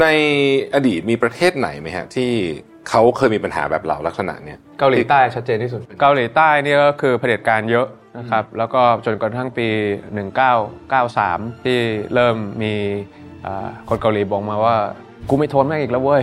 ในอดีตมีประเทศไหนไหมฮะที่เขาเคยมีปัญหาแบบเราลักษณะเนี้ยเกาหลีใต้ชัดเจนที่สุด เกาหลีใต้นี่ก็คือเผด็จการเยอะนะครับแล้วก็จนกระทั่งปี 1993 ที่เริ่มมีอ่าคนเกาหลีบอกมาว่า กูไม่ทนแม่งอีกแล้วเว้ย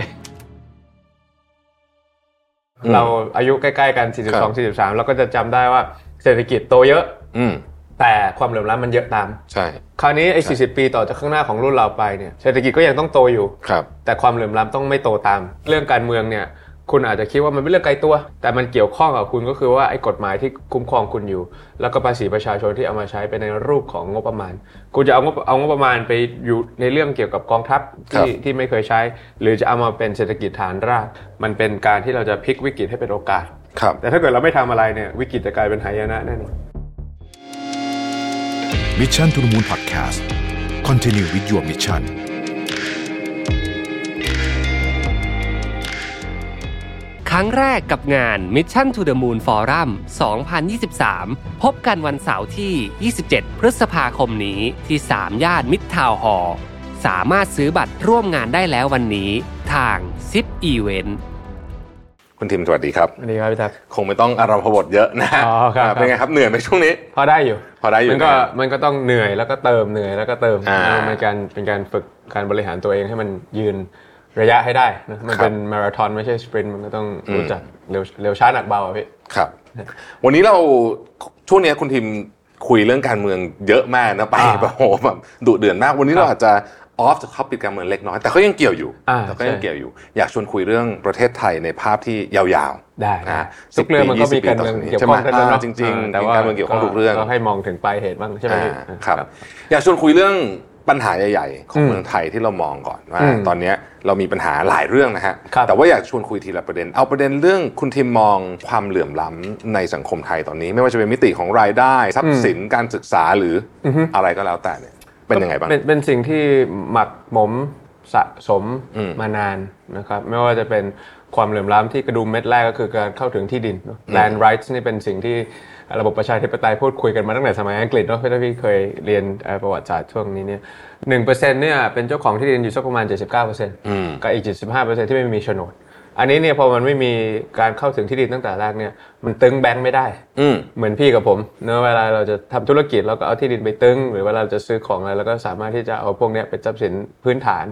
อืมเราอายุใกล้ ๆ กันครับ42 43 เราก็จะจำได้ว่าเศรษฐกิจโตเยอะอืม แต่ความเหลื่อมล้ำมันเยอะตาม ใช่ คราวนี้ไอ้40ปีต่อจากข้างหน้าของรุ่นเราไปเนี่ยเศรษฐกิจก็ยังต้องโตอยู่ครับแต่ความเหลื่อมล้ำต้องไม่โตตาม เรื่องการเมืองเนี่ยคุณอาจจะคิดว่ามันเป็นเรื่องไกลตัว แต่มันเกี่ยวข้องกับคุณก็คือว่าไอ้กฎหมายที่คุ้มครองคุณอยู่ แล้วก็ภาษีประชาชนที่เอามาใช้ไปในรูปของงบประมาณ คุณจะเอางบเอางบประมาณไปอยู่ในเรื่องเกี่ยวกับกองทัพครัที่บที่ไม่เคยใช้ หรือจะเอามาเป็นเศรษฐกิจฐานราก มันเป็นการที่เราจะพลิกวิกฤตให้เป็นโอกาสครับแต่ถ้าเกิดเราไม่ทำอะไรเนี่ยวิกฤตจะกลายเป็นหายนะแน่นอน Mission to the Moon Podcast continue with your mission ครั้งแรกกับงาน Mission to the Moon Forum 2023 พบกันวันเสาร์ที่ 27 พฤษภาคมนี้ที่ สามย่านมิตรทาวน์ฮอลล์ สามารถซื้อบัตรร่วมงานได้แล้ววันนี้ทาง ZIP Event คุณทิมสวัสดีครับสวัสดีครับพี่แท็ปคงไม่ต้องอารัมภบทเยอะนะฮะอ๋อครับเป็นไงครับเหนื่อยไหมช่วงนี้ พอได้อยู่ พอได้อยู่มันก็นะมันก็ต้องเหนื่อยแล้วก็เติมเหนื่อยแล้วก็เติมอ่านะเป็นการเป็นการฝึกการบริหารตัวเองให้มันยืนระยะให้ได้นะมันครับเป็นมาราธอนไม่ใช่สปรินต์มันก็ต้องรู้จักเร็วเร็วช้าหนักเบาอะพี่ครับ วันนี้เราช่วงนี้คุณทิมคุยเรื่องการเมืองเยอะมากนะไปอ่าแบบโหแบบดุเดือดมากวันนี้ครับเราอาจจะ ออฟจากท็อปิกการเมืองเล็กน้อย แต่ก็ยังเกี่ยวอยู่อ่าแต่ก็ยังใช่เกี่ยวอยู่ อยากชวนคุยเรื่องประเทศไทยในภาพที่ยาวๆ ได้นะนะทุกเรื่องมันก็มีการเมืองเกี่ยวข้องกันใช่ไหมเนาะอ่าจริงๆแต่ว่าการเมืองเกี่ยวข้องทุกเรื่องก็ให้มองถึงปลายเหตุบ้างใช่ไหมพี่อ่าครับ อยากชวนคุยเรื่องปัญหาใหญ่ ๆ ของอืมเมืองไทยที่เรามองก่อนว่าอืมตอนเนี้ยเรามีปัญหาหลายเรื่องนะฮะครับแต่ว่าอยากชวนคุยทีละประเด็น เอาประเด็นเรื่องคุณทิมมองความเหลื่อมล้ำในสังคมไทยตอนนี้ ไม่ว่าจะเป็นมิติของรายได้ ทรัพย์สินการศึกษาหรือออะไรก็แล้วแต่เนี่ย เป็นยังไงบ้างเป็นเป็นสิ่งที่หมักหมมสะสมอืมมานานนะครับไม่ว่าจะเป็นความเหลื่อมล้ำที่กระดุมเม็ดแรกก็คือการเข้าถึงที่ดินเนอะ land rights นี่เป็นสิ่งที่ระบบประชาธิปไตยพูดคุยกันมาตั้งแต่สมัยอังกฤษเนาะถ้าพี่เคยเรียนเอ่อประวัติศาสตร์ช่วงนี้เนี่ยหนึ่งเปอร์เซ็นต์เนี่ยเป็นเจ้าของที่ดินอยู่สักประมาณ79เปอร์เซ็นต์อืมกับอีก75เปอร์เซ็นต์ที่ไม่มีโฉนด อันนี้เนี่ยพอมันไม่มีการเข้าถึงที่ดินตั้งแต่แรกเนี่ยมันตึงแบงค์ไม่ได้ อืมเหมือนพี่กับผมเนอะเวลาเราจะทำธุรกิจเราก็เอาที่ดินไปตึ้งหรือเวลาเราจะซื้อของอะไรเราก็สามารถที่จะเอาพวกเนี้ยเป็นทรัพย์สินพื้นฐาน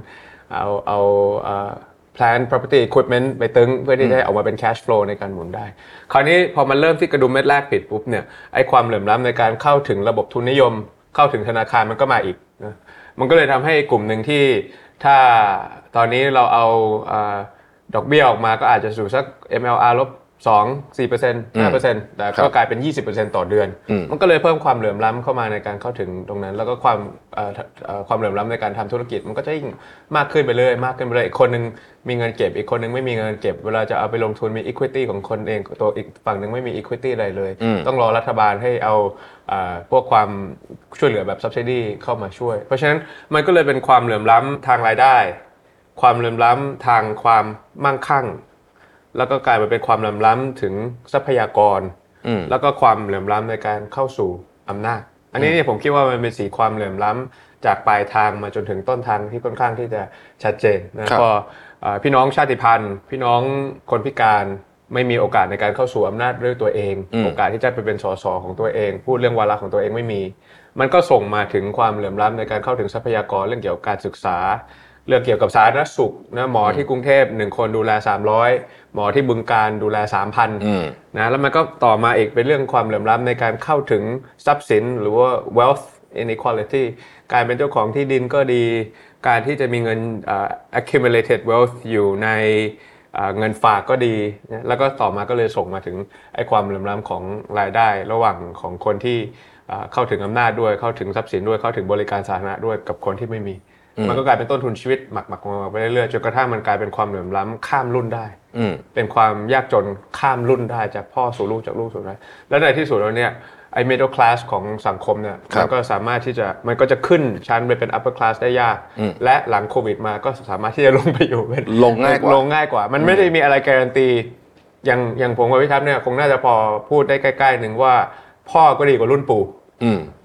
เอาเอาเอ่อ plan property equipment ไปตึ้งเพื่อที่จะให้ออกมาเป็น cash flow ในการหมุนได้ คราวนี้พอมันเริ่มที่กระดุมเม็ดแรกปิดปุ๊บเนี่ยไอ้ความเหลื่อมล้ำในการเข้าถึงระบบทุนนิยม เข้าถึงธนาคารมันก็มาอีกนะมันก็เลยทำให้กลุ่มหนึ่งที่ถ้าตอนนี้เราเอาเอ่อ ดอกเบี้ยออกมาก็อาจจะสู่สัก MLR ลบสองสี่เปอร์เซ็นต์ห้าเปอร์เซ็นต์แต่ครัก็บกลายเป็น20%ต่อเดือนอืมมันก็เลยเพิ่มความเหลื่อมล้ำเข้ามาในการเข้าถึงตรงนั้น แล้วก็ความเอ่อเอ่อความเหลื่อมล้ำในการทำธุรกิจ มันก็จะยิ่งมากขึ้นไปเรื่อยมากขึ้นไปเรื่อยอีกคนนึงมีเงินเก็บ อีกคนนึงไม่มีเงินเก็บ เวลาจะเอาไปลงทุนมี equity ของคนเองตัวอีกฝั่งหนึ่งไม่มี equity อะไรเลยอืมต้องรอรัฐบาลให้เอาเอ่อพวกความช่วยเหลือแบบ subsidy เข้ามาช่วย เพราะฉะนั้นมันก็เลยเป็นความเหลื่อมล้ำทางรายได้ ความเหลื่อมล้ำทางความมั่งคั่ง แล้วก็กลายมาเป็นความเหลื่อมล้ำถึงทรัพยากรอืมแล้วก็ความเหลื่อมล้ำในการเข้าสู่อำนาจ อันนี้เนี่ยผมคิดว่ามันเป็นสีความเหลื่อมล้ำจากปลายทางมาจนถึงต้นทางที่ค่อนข้างที่จะชัดเจนนะครับก็เอ่อพี่น้องชาติพันธุ์ พี่น้องคนพิการไม่มีโอกาสในการเข้าสู่อำนาจด้วยตัวเองอืมโอกาสที่จะไปเป็นสสของตัวเอง พูดเรื่องวาระของตัวเองไม่มี มันก็ส่งมาถึงความเหลื่อมล้ำในการเข้าถึงทรัพยากรเรื่องเกี่ยวกับการศึกษา เรื่องเกี่ยวกับสาธารณสุขนะหมอที่กรุงเทพหนึ่งคนดูแล 300 หมอที่บึงการดูแล 3,000อืมนะแล้วมันก็ต่อมาอีกเป็นเรื่องความเหลื่อมล้ำในการเข้าถึงทรัพย์สิน หรือว่า wealth inequality การเป็นเจ้าของที่ดินก็ดี การที่จะมีเงินเอ่อ accumulated wealth อยู่ในเอ่อเงินฝากก็ดีนะแล้วก็ต่อมาก็เลยส่งมาถึงไอ้ความเหลื่อมล้ำของรายได้ ระหว่างของคนที่เอ่อเข้าถึงอำนาจด้วยเข้าถึงทรัพย์สินด้วยเข้าถึงบริการสาธารณะด้วยกับคนที่ไม่มี มันก็กลายเป็นต้นทุนชีวิตหมักหมักมาไปเรื่อยๆจนกระทั่งมันกลายเป็นความเหลื่อมล้ำข้ามรุ่นได้อืมเป็นความยากจนข้ามรุ่นได้จากพ่อสู่ลูกจากลูกสู่นั้นแล้วในที่สุดแล้วเนี่ยไอ้ middle class ของสังคมเนี่ยครับมันก็สามารถที่จะมันก็จะขึ้นชั้นไปเป็น upper class ได้ยากอืมและหลังโควิดมาก็สามารถที่จะลงไปอยู่เป็นลงง่ายกว่าลงง่ายกว่า มันไม่ได้มีอะไรการันตีอย่างอย่างผมกับพี่ทัพเนี่ยคงน่าจะพอพูดได้ใกล้ๆหนึ่งว่าพ่อก็ดีกว่ารุ่นปู่อืม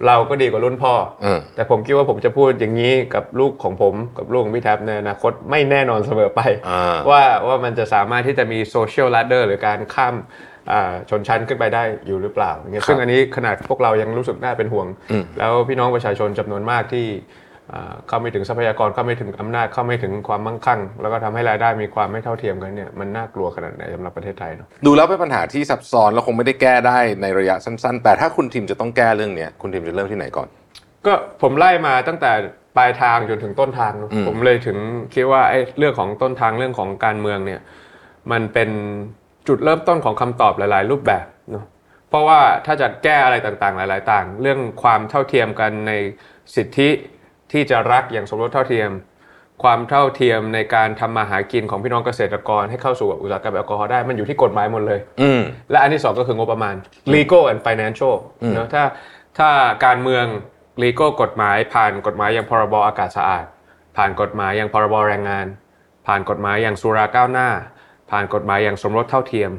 เราก็ดีกว่ารุ่นพ่อเออแต่ผมคิดว่าผมจะพูดอย่างนี้กับลูกของผมกับลูกของพี่แท็บในอนาคตไม่แน่นอนเสมอไปอ่าว่าว่ามันจะสามารถที่จะมีโซเชียล a ดเดอร์หรือการข้ามอ่าชนชั้นขึ้นไปได้อยู่หรือเปล่าอย่างเงี้ยซึ่งอันนี้ขนาดพวกเรายังรู้สึกน่าเป็นห่วง แล้วพี่น้องประชาชนจำนวนมากที่อ่า เข้าไม่ถึงทรัพยากรเข้าไม่ถึงอำนาจเข้าไม่ถึงความมั่งคั่ง แล้วก็ทำให้รายได้มีความไม่เท่าเทียมกันเนี่ยมันน่ากลัวขนาดไหนสำหรับประเทศไทยเนาะดูแล้วเป็นปัญหาที่ซับซ้อนแล้วคงไม่ได้แก้ได้ในระยะสั้น ๆ แต่ถ้าคุณทิมจะต้องแก้เรื่องเนี้ยคุณทิมจะเริ่มที่ไหนก่อน ก็ผมไล่มาตั้งแต่ปลายทางจนถึงต้นทางเนอะอืมผมเลยถึงคิดว่าไอ้เรื่องของต้นทางเรื่องของการเมืองเนี่ยมันเป็นจุดเริ่มต้นของคำตอบหลาย ๆ รูปแบบเนอะเพราะว่าถ้าจะแก้อะไรต่างๆ หลาย ๆ ต่าง เรื่องความเท่าเทียมกันในสิทธิ ที่จะรักอย่างสมรสเท่าเทียม ความเท่าเทียมในการทำมาหากินของพี่น้องเกษตรกรให้เข้าสู่อุตสาหกรรมแอลกอฮอล์ได้มันอยู่ที่กฎหมายหมดเลย อืมและอันที่สองก็คืองบประมาณ legal and financial เนอะถ้าถ้าการเมือง legal กฎหมายผ่านกฎหมายอย่างพรบอากาศสะอาด ผ่านกฎหมายอย่างพรบแรงงาน ผ่านกฎหมายอย่างสุราก้าวหน้า ผ่านกฎหมายอย่างสมรสเท่าเทียม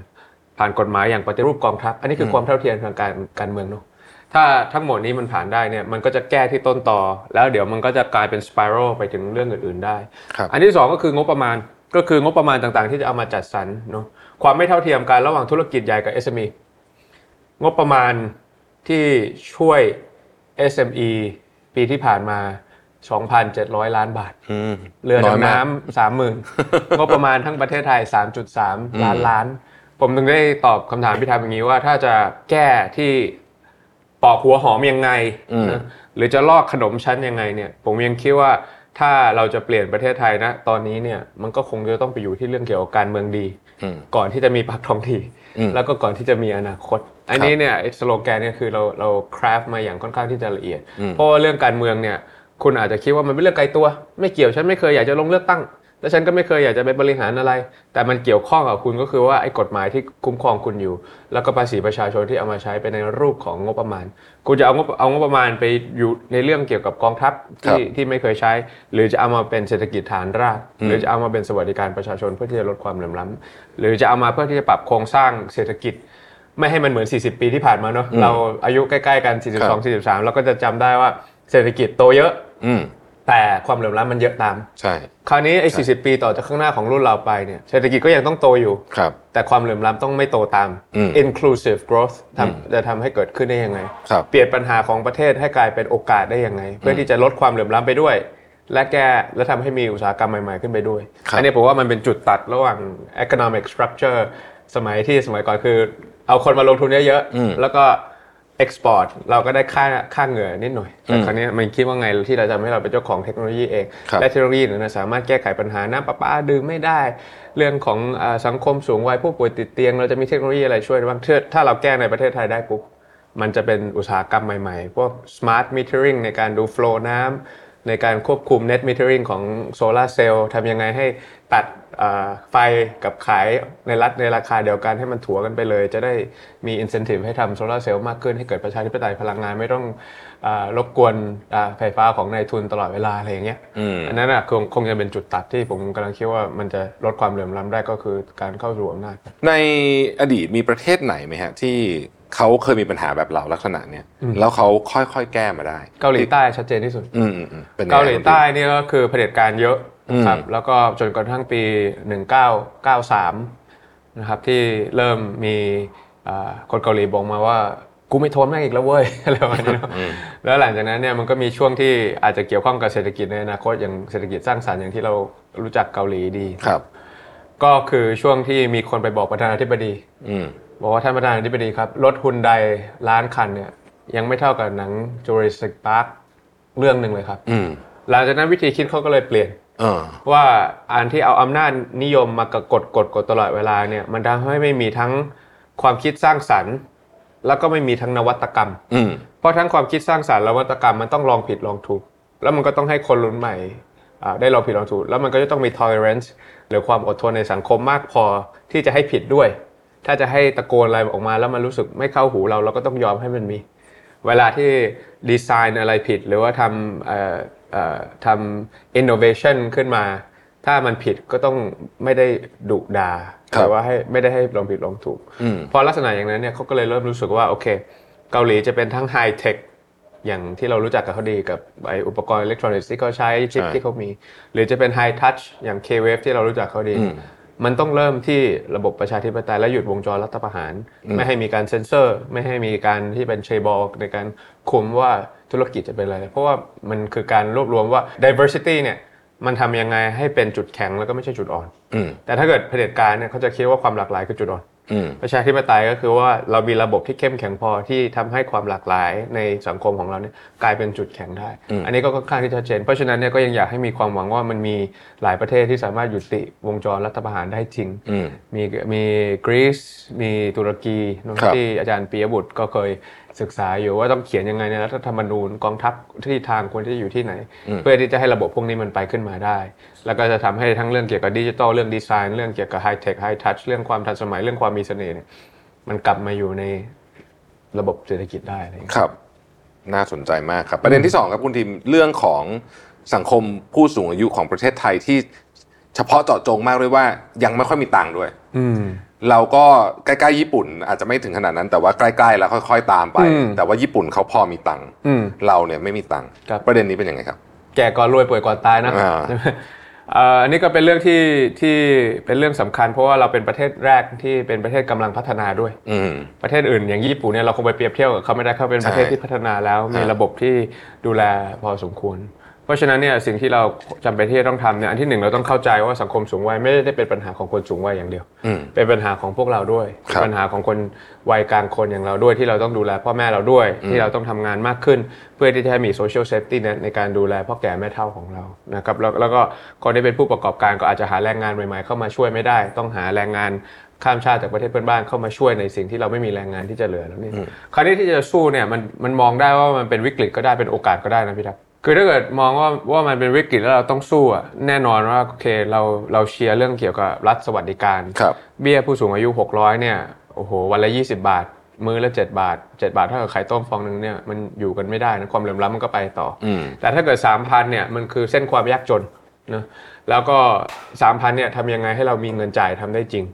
ผ่านกฎหมายอย่างปฏิรูปกองทัพ อันนี้คือความเท่าเทียมทางการการเมืองเนอะ ถ้าทั้งหมดนี้มันผ่านได้เนี่ยมันก็จะแก้ที่ต้นต่อ แล้วเดี๋ยวมันก็จะกลายเป็นสไปรัลไปถึงเรื่องอื่นๆได้ครับอันที่สองก็คืองบประมาณก็คืองบประมาณต่างๆ ที่จะเอามาจัดสรรเนาะความไม่เท่าเทียมกันระหว่างธุรกิจใหญ่กับ SME งบประมาณที่ช่วย SME ปีที่ผ่านมา 2,700 ล้านบาทอืมเรือน้อยดำมากน้ำสามหมื่นงบประมาณทั้งประเทศไทย 3.3 ล้านล้าน ผมถึงได้ตอบคำถามพี่ทามอย่างนี้ว่าถ้าจะแก้ที่ ปอกหัวหอมยังไงนะหรือจะลอกขนมชั้นยังไงเนี่ย ผมยังคิดว่าถ้าเราจะเปลี่ยนประเทศไทยนะ ตอนนี้เนี่ยมันก็คงจะต้องไปอยู่ที่เรื่องเกี่ยวกับการเมืองดีอืมก่อนที่จะมีปากท้องที่อืมแล้วก็ก่อนที่จะมีอนาคต อันนี้เนี่ยไอ้สโลแกนเนี่ยคือเราเราคราฟมาอย่างค่อนข้างที่จะละเอียด เพราะว่าเรื่องการเมืองเนี่ยคุณอาจจะคิดว่ามันเป็นเรื่องไกลตัว ไม่เกี่ยวฉันไม่เคยอยากจะลงเลือกตั้ง และฉันก็ไม่เคยอยากจะไปบริหารอะไร แต่มันเกี่ยวข้องกับคุณก็คือว่าไอ้กฎหมายที่คุ้มครองคุณอยู่ แล้วก็ภาษีประชาชนที่เอามาใช้ไปในรูปของงบประมาณ คุณจะเอางบเอางบประมาณไปอยู่ในเรื่องเกี่ยวกับกองทัพที่ที่ไม่เคยใช้ หรือจะเอามาเป็นเศรษฐกิจฐานราก หรือจะเอามาเป็นสวัสดิการประชาชนเพื่อที่จะลดความเหลื่อมล้ำหรือจะเอามาเพื่อที่จะปรับโครงสร้างเศรษฐกิจไม่ให้มันเหมือน 40 ปีที่ผ่านมาเนอะเราอายุใกล้ๆกัน 42 43 เราก็จะจำได้ว่าเศรษฐกิจโตเยอะอืม แต่ความเหลื่อมล้ำมันเยอะตาม ใช่ คราวนี้ไอ้40ปีต่อจากข้างหน้าของรุ่นเราไปเนี่ยเศรษฐกิจก็ยังต้องโตอยู่ ครับ แต่ความเหลื่อมล้ำต้องไม่โตตามอืม inclusive growth ทำจะทำให้เกิดขึ้นได้ยังไงครับเปลี่ยนปัญหาของประเทศให้กลายเป็นโอกาสได้ยังไง เพื่อที่จะลดความเหลื่อมล้ำไปด้วย และแก้และทำให้มีอุตสาหกรรมใหม่ๆขึ้นไปด้วยครับอันนี้ผมว่ามันเป็นจุดตัดระหว่าง economic structure สมัยที่สมัยก่อนคือ เอาคนมาลงทุนเยอะๆแล้วก็ export เราก็ได้ค่าค่าเหงื่อนิดหน่อยแต่คราวนี้มันคิดว่าไงที่เราจะให้เราเป็นเจ้าของเทคโนโลยีเองครับและเทคโนโลยีนั้นสามารถแก้ไขปัญหาน้ำประปาดื่มไม่ได้ เรื่องของอาสังคมสูงวัยผู้ป่วยติดเตียง เราจะมีเทคโนโลยีอะไรช่วยได้บ้างถ้าถ้าเราแก้ในประเทศไทยได้ปุ๊บมันจะเป็นอุตสาหกรรมใหม่ๆ พวก smart metering ในการดู flow น้ำ ในการควบคุม net metering ของโซลาร์เซลล์ทำยังไงให้ตัดอ่าไฟกับขายในรัฐในราคาเดียวกันให้มันถัวกันไปเลย จะได้มี incentive ให้ทำโซลาร์เซลล์มากขึ้นให้เกิดประชาธิปไตยพลังงานไม่ต้องอารบกวนอ่าไฟฟ้าของนายทุนตลอดเวลาอะไรอย่างเงี้ยอืมอันนั้นอะคงคงจะเป็นจุดตัดที่ผมกำลังคิดว่ามันจะลดความเหลื่อมล้ำได้ก็คือการเข้าสู่อำนาจในอดีตมีประเทศไหนไหมฮะที่ เขาเคยมีปัญหาแบบเราลักษณะเนี้ยแล้วเขาค่อยๆแก้มาได้ เกาหลีใต้ชัดเจนที่สุดอืมอืมอืมเป็นไงเกาหลีใต้นี่ก็คือเผด็จการเยอะครับอืมแล้วก็จนกระทั่งปี 1993นะครับที่เริ่มมีอ่าคนเกาหลีบอกมาว่ากูไม่ทนแม่งอีกแล้วเว้ยอะไรประมาณนี้เนอะแล้วหลังจากนั้นเนี่ยมันก็มีช่วงที่อาจจะเกี่ยวข้องกับเศรษฐกิจในอนาคตอย่างเศรษฐกิจสร้างสรรค์อย่างที่เรารู้จักเกาหลีดีครับ ก็คือช่วงที่มีคนไปบอกประธานาธิบดีอืม บอกว่าท่านประธานาธิบดีครับ รถฮุนไดล้านคันเนี่ย ยังไม่เท่ากับหนัง Jurassic Park เรื่องหนึ่งเลยครับอืมหลังจากนั้นวิธีคิดเขาก็เลยเปลี่ยนเออว่าอันที่เอาอำนาจนิยมมากกดกดกดตลอดเวลาเนี่ย มันทำให้ไม่มีทั้งความคิดสร้างสรรค์ แล้วก็ไม่มีทั้งนวัตกรรมอืมเพราะทั้งความคิดสร้างสรรค์และนวัตกรรมมันต้องลองผิดลองถูก แล้วมันก็ต้องให้คนรุ่นใหม่อ่าได้ลองผิดลองถูก แล้วมันก็จะต้องมี tolerance หรือความอดทนในสังคมมากพอที่จะให้ผิดด้วย ถ้าจะให้ตะโกนอะไรออกมาแล้วมันรู้สึกไม่เข้าหูเราเราก็ต้องยอมให้มันมี เวลาที่ดีไซน์อะไรผิด หรือว่าทำเอ่อเอ่อทำ innovation ขึ้นมา ถ้ามันผิดก็ต้องไม่ได้ดุดาครับหรือว่าให้ไม่ได้ให้ลองผิดลองถูกอืมพอลักษณะอย่างนั้นเนี่ยเขาก็เลยเริ่มรู้สึกว่าโอเค เกาหลีจะเป็นทั้งไฮเทคอย่างที่เรารู้จักกับเขาดีกับไออุปกรณ์อิเล็กทรอนิกส์ที่เขาใช้ชิปใช่ที่เขามี หรือจะเป็น high touch อย่าง K-Wave ที่เรารู้จักเขาดี มันต้องเริ่มที่ระบบประชาธิปไตยและหยุดวงจรรัฐประหาร ไม่ให้มีการเซ็นเซอร์ ไม่ให้มีการที่เป็นแชโบลในการคุมว่าธุรกิจจะเป็นอะไร เพราะว่ามันคือการรวบรวมว่า diversity เนี่ยมันทำยังไงให้เป็นจุดแข็งแล้วก็ไม่ใช่จุดอ่อนอืมแต่ถ้าเกิดเผด็จการเนี่ยเขาจะคิดว่าความหลากหลายคือจุดอ่อนอืม ประชาธิปไตยก็คือว่าเรามีระบบที่เข้มแข็งพอที่ทำให้ความหลากหลายในสังคมของเราเนี่ยกลายเป็นจุดแข็งได้ อันนี้ก็ค่อนข้างที่ชัดเจน เพราะฉะนั้นเนี่ยก็ยังอยากให้มีความหวังว่ามันมีหลายประเทศที่สามารถยุติวงจรรัฐประหารได้จริงอืมมีมีกรีซมีตุรกีเนอะครับที่อาจารย์ปียบุตรก็เคย ศึกษาอยู่ว่าต้องเขียนยังไงในรัฐธรรมนูญกองทัพที่ทางควรที่จะอยู่ที่ไหน เพื่อที่จะให้ระบบพวกนี้มันไปขึ้นมาได้ แล้วก็จะทำให้ทั้งเรื่องเกี่ยวกับดิจิทัลเรื่องดีไซน์เรื่องเกี่ยวกับไฮเทคไฮทัชเรื่องความทันสมัยเรื่องความมีเสน่ห์เนี่ยมันกลับมาอยู่ในระบบเศรษฐกิจได้อะไรอย่างเงี้ยครับ น่าสนใจมากครับ ประเด็นที่สองครับคุณทีมเรื่องของสังคมผู้สูงอายุของประเทศไทยที่เฉพาะเจาะจงมากด้วยว่ายังไม่ค่อยมีตังค์ด้วย อืม เราก็ใกล้ๆญี่ปุ่น อาจจะไม่ถึงขนาดนั้นแต่ว่าใกล้ๆแล้วค่อยๆตามไปอืมแต่ว่าญี่ปุ่นเขาพอมีตังค์อืมเราเนี่ยไม่มีตังค์ครับประเด็นนี้เป็นยังไงครับ แก่ก่อนรวยป่วยก่อนตายนะอ่าใช่ไหมเอ่ออันนี้ก็เป็นเรื่องที่ที่เป็นเรื่องสำคัญ เพราะว่าเราเป็นประเทศแรกที่เป็นประเทศกำลังพัฒนาด้วยอืมประเทศอื่นอย่างญี่ปุ่นเนี่ยเราคงไปเปรียบเทียบกับเขาไม่ได้เขาเป็นประเทศใช่ที่พัฒนาแล้วมีฮะระบบที่ดูแลพอสมควร เพราะฉะนั้นเนี่ยสิ่งที่เราจำเป็นที่จะต้องทำเนี่ยอันที่หนึ่งเราต้องเข้าใจว่าสังคมสูงวัยไม่ได้เป็นปัญหาของคนสูงวัยอย่างเดียวอืมเป็นปัญหาของพวกเราด้วยคเป็รับนปัญหาของคนวัยกลางคนอย่างเราด้วยที่เราต้องดูแลพ่อแม่เราด้วย ที่เราต้องทำงานมากขึ้น เพื่อที่จะให้มี social safety ในการดูแลพ่อแก่แม่เฒ่าของเรานะครับแล้วแล้วก็คนที่เป็นผู้ประกอบการก็อาจจะหาแรงงานใหม่ๆเข้ามาช่วยไม่ได้ ต้องหาแรงงานข้ามชาติจากประเทศเพื่อนบ้านเข้ามาช่วยในสิ่งที่เราไม่มีแรงงานที่จะเหลือแล้วนี่คราวนี้ที่จะสู้เนี่ยมันมันมองได้ว่ามันเป็นวิกฤตก็ได้เป็นโอกาสก็ได้นะพี่ทัก คือถ้าเกิดมองว่าว่ามันเป็นวิกฤตแล้วเราต้องสู้อะแน่นอนว่าโอเคเราเราเชียร์เรื่องเกี่ยวกับรัฐสวัสดิการครับเบี้ยผู้สูงอายุ 600 เนี่ยโอ้โหวันละ 20 บาท มื้อละ 7 บาท 7 บาทเท่ากับไข่ต้มฟองหนึ่งเนี่ยมันอยู่กันไม่ได้นะความเหลื่อมล้ำมันก็ไปต่ออมแต่ถ้าเกิด 3,000เนี่ยมันคือเส้นความยากจนนะแล้วก็3,000เนี่ยทำยังไงให้เรามีเงินจ่ายทำได้จริง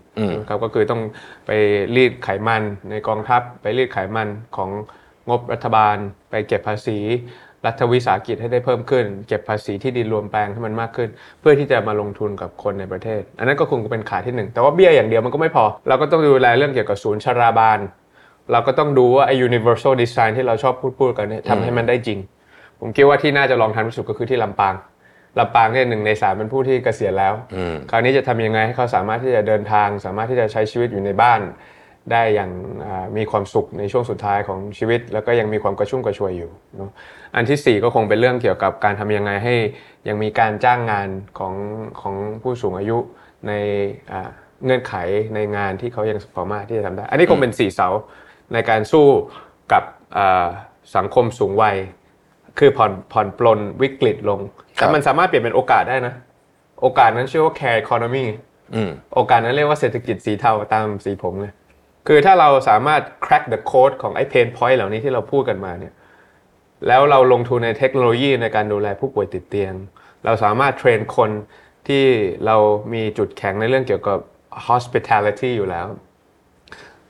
นะครับก็คือต้องไปรีดไขมันในกองทัพไปรีดไขมันของงบรัฐบาล ไปเก็บภาษี รัฐวิสาหกิจให้ได้เพิ่มขึ้น เก็บภาษีที่ดินรวมแปลงให้มันมากขึ้น เพื่อที่จะมาลงทุนกับคนในประเทศ อันนั้นก็คงเป็นขาที่หนึ่งแต่ว่าเบี้ยอย่างเดียวมันก็ไม่พอ เราก็ต้องดูแลเรื่องเกี่ยวกับศูนย์ชราบาล เราก็ต้องดูว่าไอ้ universal design ที่เราชอบพูดพูดกันเนี่ยทำให้มันได้จริง ผมคิดว่าที่น่าจะลองทำที่สุดก็คือที่ลำปางลำปางเนี่ยหนึ่งในสามเป็นผู้ที่เกษียณแล้วคราวนี้จะทำยังไงให้เขาสามารถที่จะเดินทาง สามารถที่จะใช้ชีวิตอยู่ในบ้าน ได้อย่างมีความสุขในช่วงสุดท้ายของชีวิต แล้วก็ยังมีความกระชุ่มกระชวยอยู่เนอะอันที่สี่ก็คงเป็นเรื่องเกี่ยวกับการทำยังไงให้ยังมีการจ้างงานของของผู้สูงอายุในเงื่อนไขในงานที่เขายังสามารถที่จะทำได้ อันนี้คงเป็นสี่เสาในการสู้กับสังคมสูงวัย คือผ่อนผ่อนปลนวิกฤตลง แต่มันสามารถเปลี่ยนเป็นโอกาสได้นะ โอกาสนั้นชื่อว่า care economy อืมโอกาสนั้นเรียกว่าเศรษฐกิจสีเทาตามสีผมเลย คือถ้าเราสามารถ crack the code ของไอ้ pain point เหล่านี้ที่เราพูดกันมาเนี่ยแล้วเราลงทุนในเทคโนโลยีในการดูแลผู้ป่วยติดเตียง เราสามารถเทรนคนที่เรามีจุดแข็งในเรื่องเกี่ยวกับ hospitality อยู่แล้ว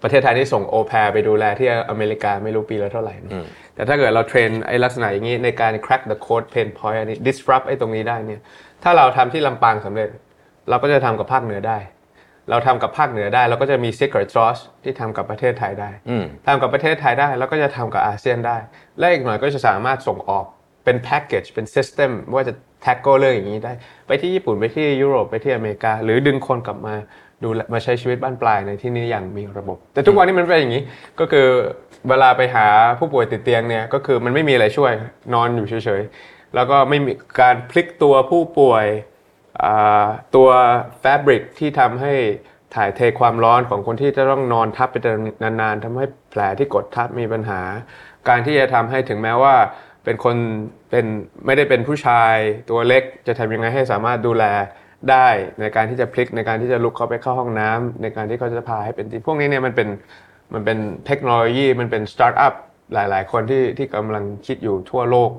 ประเทศไทยนี่ส่งโอแพรไปดูแลที่อเมริกาไม่รู้ปีละเท่าไหร่นะแต่ถ้าเกิดเราเทรนไอ้ลักษณะอย่างนี้ในการ crack the code pain point อันนี้ disrupt ไอ้ตรงนี้ได้เนี่ย ถ้าเราทำที่ลำปางสำเร็จ เราก็จะทำกับภาคเหนือได้ เราทำกับภาคเหนือได้เราก็จะมี secret sauce ที่ทำกับประเทศไทยได้อืมทำกับประเทศไทยได้ แล้วก็จะทำกับอาเซียนได้ และอีกหน่อยก็จะสามารถส่งออกเป็นแพ็กเกจเป็น system ว่าจะ tackle เรื่องอย่างนี้ได้ ไปที่ญี่ปุ่นไปที่ยุโรปไปที่อเมริกา หรือดึงคนกลับมาดูแลมาใช้ชีวิตบ้านปลายในที่นี้อย่างมีระบบ แต่ทุกวันนี้มันเป็นอย่างนี้ก็คือเวลาไปหาผู้ป่วยติดเตียงเนี่ยก็คือมันไม่มีอะไรช่วยนอนอยู่เฉยๆแล้วก็ไม่มีการพลิกตัวผู้ป่วยอ่า ตัวแฟบริกที่ทำให้ถ่ายเทความร้อนของคนที่จะต้องนอนทับไปนานๆทำให้แผลที่กดทับมีปัญหา การที่จะทำให้ถึงแม้ว่าเป็นคนเป็นไม่ได้เป็นผู้ชายตัวเล็กจะทำยังไงให้สามารถดูแลได้ในการที่จะพลิกในการที่จะลุกเข้าไปเข้าห้องน้ำในการที่เขาจะพาให้เป็นจริงพวกนี้เนี่ยมันเป็นมันเป็นเทคโนโลยีมันเป็นสตาร์ทอัพหลาย ๆ คนที่ที่กำลังคิดอยู่ทั่วโลก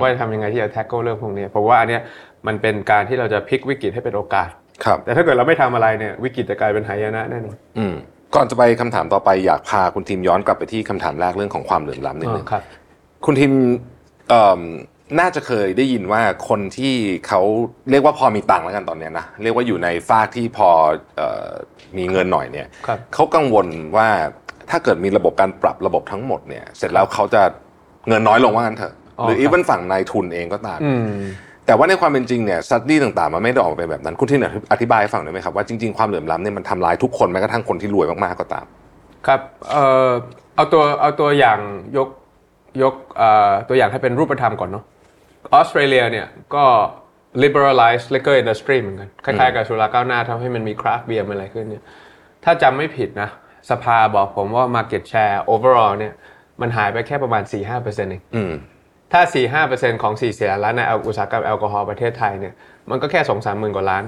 ว่าจะทำยังไงที่จะ tackle เรื่องพวกนี้เพราะว่าอันเนี้ย มันเป็นการที่เราจะพลิกวิกฤตให้เป็นโอกาสครับแต่ถ้าเกิดเราไม่ทำอะไรเนี่ยวิกฤตจะกลายเป็นหายนะแน่นอนอืมก่อนจะไปคำถามต่อไปอยากพาคุณทีมย้อนกลับไปที่คำถามแรกเรื่องของความเหลื่อมล้ำนิดนึงครับ คุณทิมเอิ่มน่าจะเคยได้ยินว่าคนที่เขาเรียกว่าพอมีตังค์แล้วกันตอนเนี้ยนะเรียกว่าอยู่ในฟากที่พอเออมีเงินหน่อยเนี่ยครับเขากังวลว่าถ้าเกิดมีระบบการปรับระบบทั้งหมดเนี่ย เสร็จแล้วเขาจะเงินน้อยลงว่างั้นเถอะอ๋อหรือครับอีเวนฝั่งนายทุนเองก็ตามอืม แต่ว่าในความเป็นจริงเนี่ยสตดี้ต่างๆมันไม่ได้ออกมาเป็นแบบนั้น คุณที่เนี่ยอธิบายให้ฟังหน่อยไหมครับว่าจริงๆความเหลื่อมล้ำเนี่ยมันทำร้ายทุกคนแม้กระทั่งคนที่รวยมากๆก็ตาม ครับเอ่อเอาตัวเอาตัวอย่างยกยกเอ่อตัวอย่างให้เป็นรูปธรรมก่อนเนาะออสเตรเลียเนี่ยก็ liberalize liquor industry เหมือนกันคล้ายๆกับสุราก้าวหน้าทำให้มันมีคราฟต์เบียร์อะไรขึ้นเนี่ยถ้าจำไม่ผิดนะ สภาบอกผมว่า market share overall เนี่ยมันหายไปแค่ประมาณ 4-5%เองอืม ถ้า 4-5%ของ4แสนล้านในอุตสาหกรรมแอลกอฮอล์ประเทศไทยเนี่ยมันก็แค่2 3หมื่นกว่าล้าน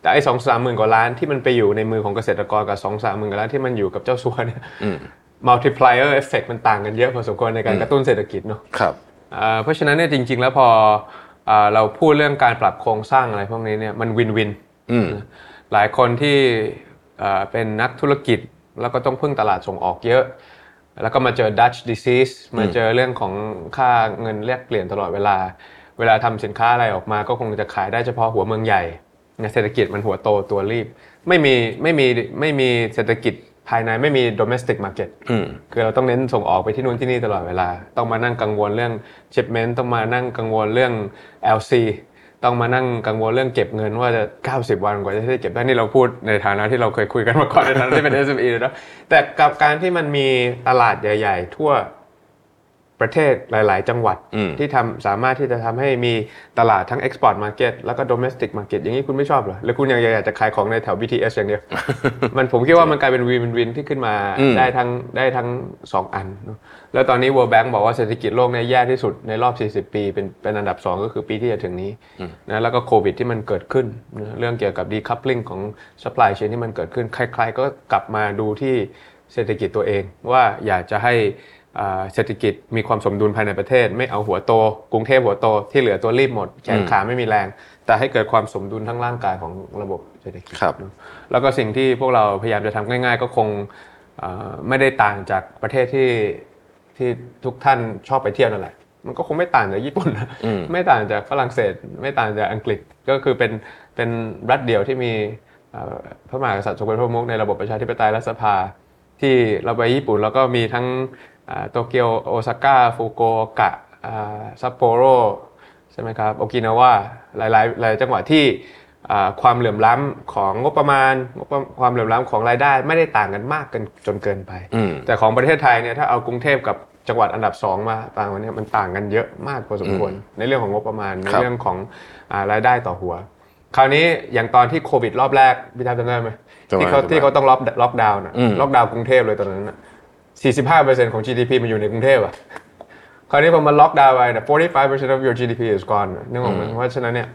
แต่ไอ้สองสามหมื่นกว่าล้านที่มันไปอยู่ในมือของเกษตรกรกับ2 3หมื่นกว่าล้านที่มันอยู่กับเจ้าสัวเนี่ย multiplier effect มันต่างกันเยอะพอสมควรในการกระตุ้นเศรษฐกิจเนาะครับอ่าเพราะฉะนั้นเนี่ยจริง ๆ แล้วพออ่าเราพูดเรื่องการปรับโครงสร้างอะไรพวกนี้เนี่ยมันวินวินอืมหลายคนที่อ่าเป็นนักธุรกิจแล้วก็ต้องพึ่งตลาดส่งออกเยอะ แล้วก็มาเจอ Dutch disease มาเจอเรื่องของค่าเงินแลกเปลี่ยนตลอดเวลา เวลาทำสินค้าอะไรออกมาก็คงจะขายได้เฉพาะหัวเมืองใหญ่เศรษฐกิจมันหัวโตตัวรีบ ไม่มีไม่มีไม่มีเศรษฐกิจภายในไม่มี domestic market อืมคือเราต้องเน้นส่งออกไปที่นู่นที่นี่ตลอดเวลา ต้องมานั่งกังวลเรื่อง shipment ต้องมานั่งกังวลเรื่อง LC ต้องมานั่งกังวลเรื่องเก็บเงินว่าจะ 90 วันกว่าจะได้เก็บได้นี่เราพูดในฐานะที่เราเคยคุยกันมาก่อนในฐานะที่เป็น SME เลยเนะแต่กับการที่มันมีตลาดใหญ่ ๆ ทั่ว ประเทศหลาย ๆ จังหวัดอืมที่ทำสามารถที่จะทำให้มีตลาดทั้ง export market แล้วก็ domestic market อย่างนี้คุณไม่ชอบเหรอ หรือคุณยังอยากจะขายของในแถว BTS อย่างเดียว มันผมคิดว่ามันกลายเป็นวินวินที่ขึ้นมาอืมได้ทั้งได้ทั้งสองอันเนอะแล้วตอนนี้ World Bank บอกว่าเศรษฐกิจโลกเนี่ยแย่ที่สุดในรอบ 40 ปี เป็นเป็นอันดับ 2 ก็คือปีที่จะถึงนี้นะแล้วก็โควิดที่มันเกิดขึ้นนะเรื่องเกี่ยวกับ decoupling ของ supply chain ที่มันเกิดขึ้นใคร ๆ ก็กลับมาดูที่เศรษฐกิจตัวเองว่าอยากจะให้อ่า เศรษฐกิจมีความสมดุลภายในประเทศ ไม่เอาหัวโต กรุงเทพหัวโตที่เหลือตัวรีบหมดแขนขาไม่มีแรง แต่ให้เกิดความสมดุลทั้งร่างกายของระบบเศรษฐกิจครับแล้วก็สิ่งที่พวกเราพยายามจะทำง่าย ๆ ก็คงเอ่อไม่ได้ต่างจากประเทศที่ที่ทุกท่านชอบไปเที่ยวนั่นแหละมันก็คงไม่ต่างจากญี่ปุ่นนะไม่ต่างจากฝรั่งเศส ไม่ต่างจากอังกฤษก็คือเป็นเป็นรัฐเดียวที่มีเอ่อพระมหากษัตริย์ทรงเป็นพระมุขในระบบประชาธิปไตยและสภาที่เราไปญี่ปุ่นแล้วก็มีทั้งอ่า โตเกียวโอซาก้าฟุกุโอกะอ่าซัปโปโรใช่ไหมครับโอกินาวาหลายๆหลายจังหวัดที่อ่าความเหลื่อมล้ำของงบประมาณงบประความเหลื่อมล้ำของรายได้ ไม่ได้ต่างกันมากกันจนเกินไปอืมแต่ของประเทศไทยเนี่ยถ้าเอากรุงเทพกับจังหวัดอันดับสองมาต่างกันเนี่ยมันต่างกันเยอะมากพอสมควรในเรื่องของงบประมาณในครับเรื่องของอ่ารายได้ต่อหัว คราวนี้อย่างตอนที่โควิดรอบแรกพี่แท็ปจำได้ไหมจำได้ที่เขาจำได้ที่เขาต้องล็อกล็อกดาวน์นะอืมล็อกดาวน์กรุงเทพเลยตอนนั้นน่ะ 45%ของ GDP มันอยู่ในกรุงเทพอะคราวนี้พอมันล็อกดาวน์ไปเนี่ย45% of your GDP is gone นึกออกไหมเพราะฉะนั้นเนี่ย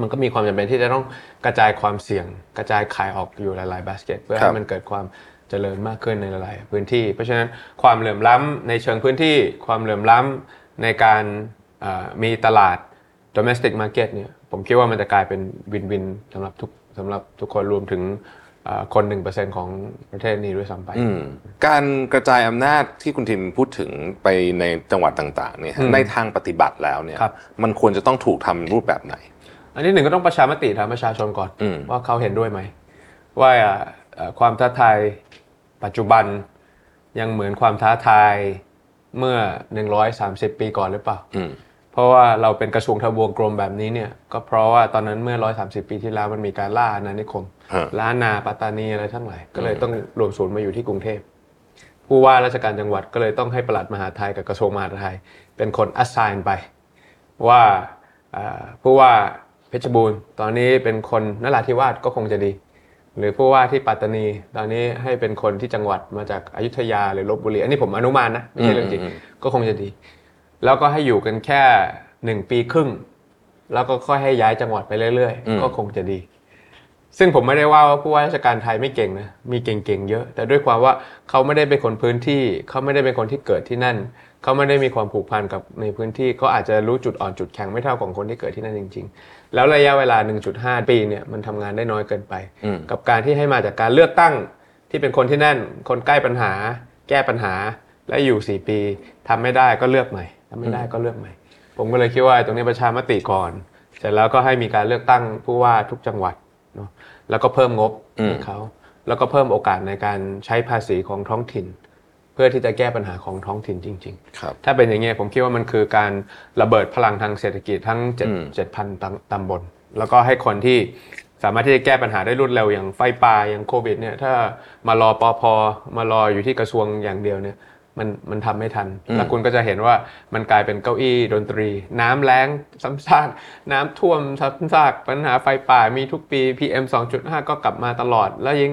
มันก็มีความจำเป็นที่จะต้องกระจายความเสี่ยง กระจายไข่ออกอยู่หลายๆบาสเกตเพื่อครัให้บมันเกิดความเจริญมากขึ้นในหลายๆพื้นที่ เพราะฉะนั้นความเหลื่อมล้ำในเชิงพื้นที่ ความเหลื่อมล้ำในการเอ่อมีตลาด domestic market เนี่ยผมคิดว่ามันจะกลายเป็นวินวินสำหรับทุกสำหรับทุกคนรวมถึงเอ่อ คนหนึ่งเปอร์เซ็นต์ของประเทศนี้ด้วยซ้ำไปอืมการกระจายอำนาจที่คุณทิมพูดถึงไปในจังหวัดต่างๆเนี่ยในทางปฏิบัติแล้วเนี่ยครับมันควรจะต้องถูกทำรูปแบบไหน อันนี้หนึ่งก็ต้องประชามติถามประชาชนก่อนอืมว่าเขาเห็นด้วยไหม ว่าเอ่อความท้าทายปัจจุบันยังเหมือนความท้าทายเมื่อ 130 ปีก่อนหรือเปล่าอืม เพราะว่าเราเป็นกระทรวงทบวงกรมแบบนี้เนี่ยก็เพราะว่าตอนนั้นเมื่อ 130 ปีที่แล้วมันมีการล่าอาณานิคมฮะล้านนาปัตตานีอะไรทั้งหลายก็เลยต้องรวมศูนย์มาอยู่ที่กรุงเทพผู้ว่าราชการจังหวัดก็เลยต้องให้ปลัดมหาดไทยกับกระทรวงมหาดไทยเป็นคน assign ไป ว่าเอ่อผู้ว่าเพชรบูรณ์ ตอนนี้เป็นคนนราธิวาสก็คงจะดี หรือผู้ว่าที่ปัตตานี ตอนนี้ให้เป็นคนที่จังหวัดมาจากอายุทยาหรือลบบุรีอันนี้ผมอนุมานนะไม่ใช่เรื่องจริงอืมก็คงจะดี แล้วก็ให้อยู่กันแค่หนึ่งปีครึ่ง แล้วก็ค่อยให้ย้ายจังหวัดไปเรื่อยอืมๆก็คงจะดี ซึ่งผมไม่ได้ว่าว่าผู้ว่าราชการไทยไม่เก่งนะ มีเก่งๆเยอะ แต่ด้วยความว่าเขาไม่ได้เป็นคนพื้นที่ เขาไม่ได้เป็นคนที่เกิดที่นั่น เขาไม่ได้มีความผูกพันกับในพื้นที่ เขาอาจจะรู้จุดอ่อนจุดแข็งไม่เท่าของคนที่เกิดที่นั่นจริง ๆ แล้วระยะเวลา 1.5 ปีเนี่ยมันทำงานได้น้อยเกินไปอืมกับการที่ให้มาจากการเลือกตั้งที่เป็นคนที่นั่น คนใกล้ปัญหา แก้ปัญหา และอยู่ 4 ปีทำไม่ได้ก็เลือกใหม่ ทำไม่ได้ก็เลือกใหม่ ผมก็เลยคิดว่าตรงนี้ประชามติก่อน เสร็จแล้วก็ให้มีการเลือกตั้งผู้ว่าทุกจังหวัดเนาะแล้วก็เพิ่มงบให้เขาแล้วก็เพิ่มโอกาสในการใช้ภาษีของท้องถิ่น เพื่อที่จะแก้ปัญหาของท้องถิ่นจริงๆครับถ้าเป็นอย่างเงี้ยผมคิดว่ามันคือการระเบิดพลังทางเศรษฐกิจทั้งเจ็ดอืมเจ็ดพันตำบล แล้วก็ให้คนที่สามารถที่จะแก้ปัญหาได้รวดเร็วอย่างไฟป่าอย่างโควิดเนี่ยถ้ามารอปอพอมารออยู่ที่กระทรวงอย่างเดียวเนี่ย มันมันทำไม่ทัน แล้วคุณก็จะเห็นว่ามันกลายเป็นเก้าอี้ดนตรี น้ำแล้งซ้ำซากน้ำท่วมซ้ำซากปัญหาไฟป่ามีทุกปี PM 2.5 ก็กลับมาตลอด แล้วยิ่ง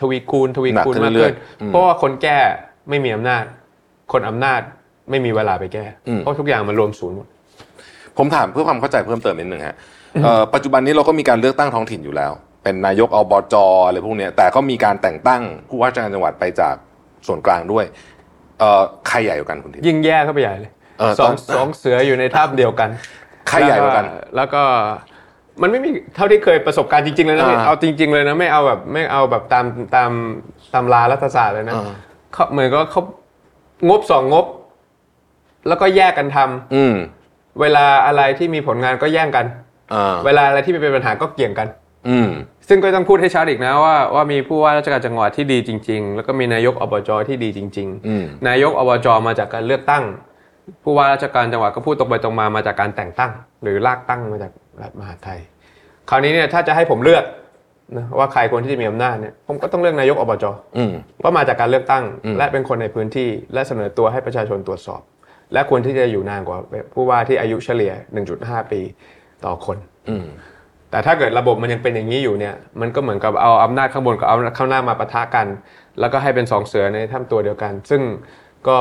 ทวีคูณทวีคูณหนักขึ้นมากเรื่ขึ้อยนๆอืมเพราะว่าคนแก้ไม่มีอำนาจ คนอำนาจไม่มีเวลาไปแก้อืมเพราะทุกอย่างมันรวมศูนย์หมดผมถามเพื่อความเข้าใจเพิ่มเติมนิดนึงฮะเอ่อปัจจุบันนี้เราก็มีการเลือกตั้งท้องถิ่นอยู่แล้ว เป็นนายกอบจอะไรพวกเนี้ยแต่ก็มีการแต่งตั้งผู้ว่าราชการจังหวัดไปจากส่วนกลางด้วย เอ่อใครใหญ่กว่ากันคุณทิพย์ยิ่งแย่เข้าไปใหญ่เลยเออสองตอนสองเสืออยู่ในถ้ำเดียวกันใครใหญ่กว่ากัน แล้วก็มันไม่มีเท่าที่เคยประสบการณ์จริงๆเลยนะอ่าเอาจริง ๆ เลยนะไม่เอาแบบไม่เอาแบบตามตามตามลารัฐศาสตร์เลยนะอ่าเขาเหมือนก็เขางบสองงบ แล้วก็แยกกันทำอืมเวลาอะไรที่มีผลงานก็แย่งกันอ่าเวลาอะไรที่เป็นปัญหาก็เกี่ยงกัน อืม ซึ่งก็ต้องพูดให้ชัดอีกนะว่าว่ามีผู้ว่าราชการจังหวัดที่ดีจริง ๆ แล้วก็มีนายกอบจที่ดีจริงอืมนายกอบจมาจากการเลือกตั้ง ผู้ว่าราชการจังหวัดก็พูดตรงไปตรงมามาจากการแต่งตั้ง หรือลากตั้งมาจากรัฐมหาดไทย คราวนี้เนี่ยถ้าจะให้ผมเลือกนะว่าใครควรที่จะมีอำนาจเนี่ยผมก็ต้องเลือกนายกอบจอืมว่ามาจากการเลือกตั้งอืมและเป็นคนในพื้นที่และเสนอตัวให้ประชาชนตรวจสอบ และควรที่จะอยู่นานกว่าผู้ว่าที่อายุเฉลี่ย 1.5 ปีต่อคนอืม แต่ถ้าเกิดระบบมันยังเป็นอย่างนี้อยู่เนี่ย มันก็เหมือนกับเอาอำนาจข้างบนกับเอาข้างล่างมาปะทะกัน แล้วก็ให้เป็นสองเสือในถ้ำตัวเดียวกัน ซึ่งก็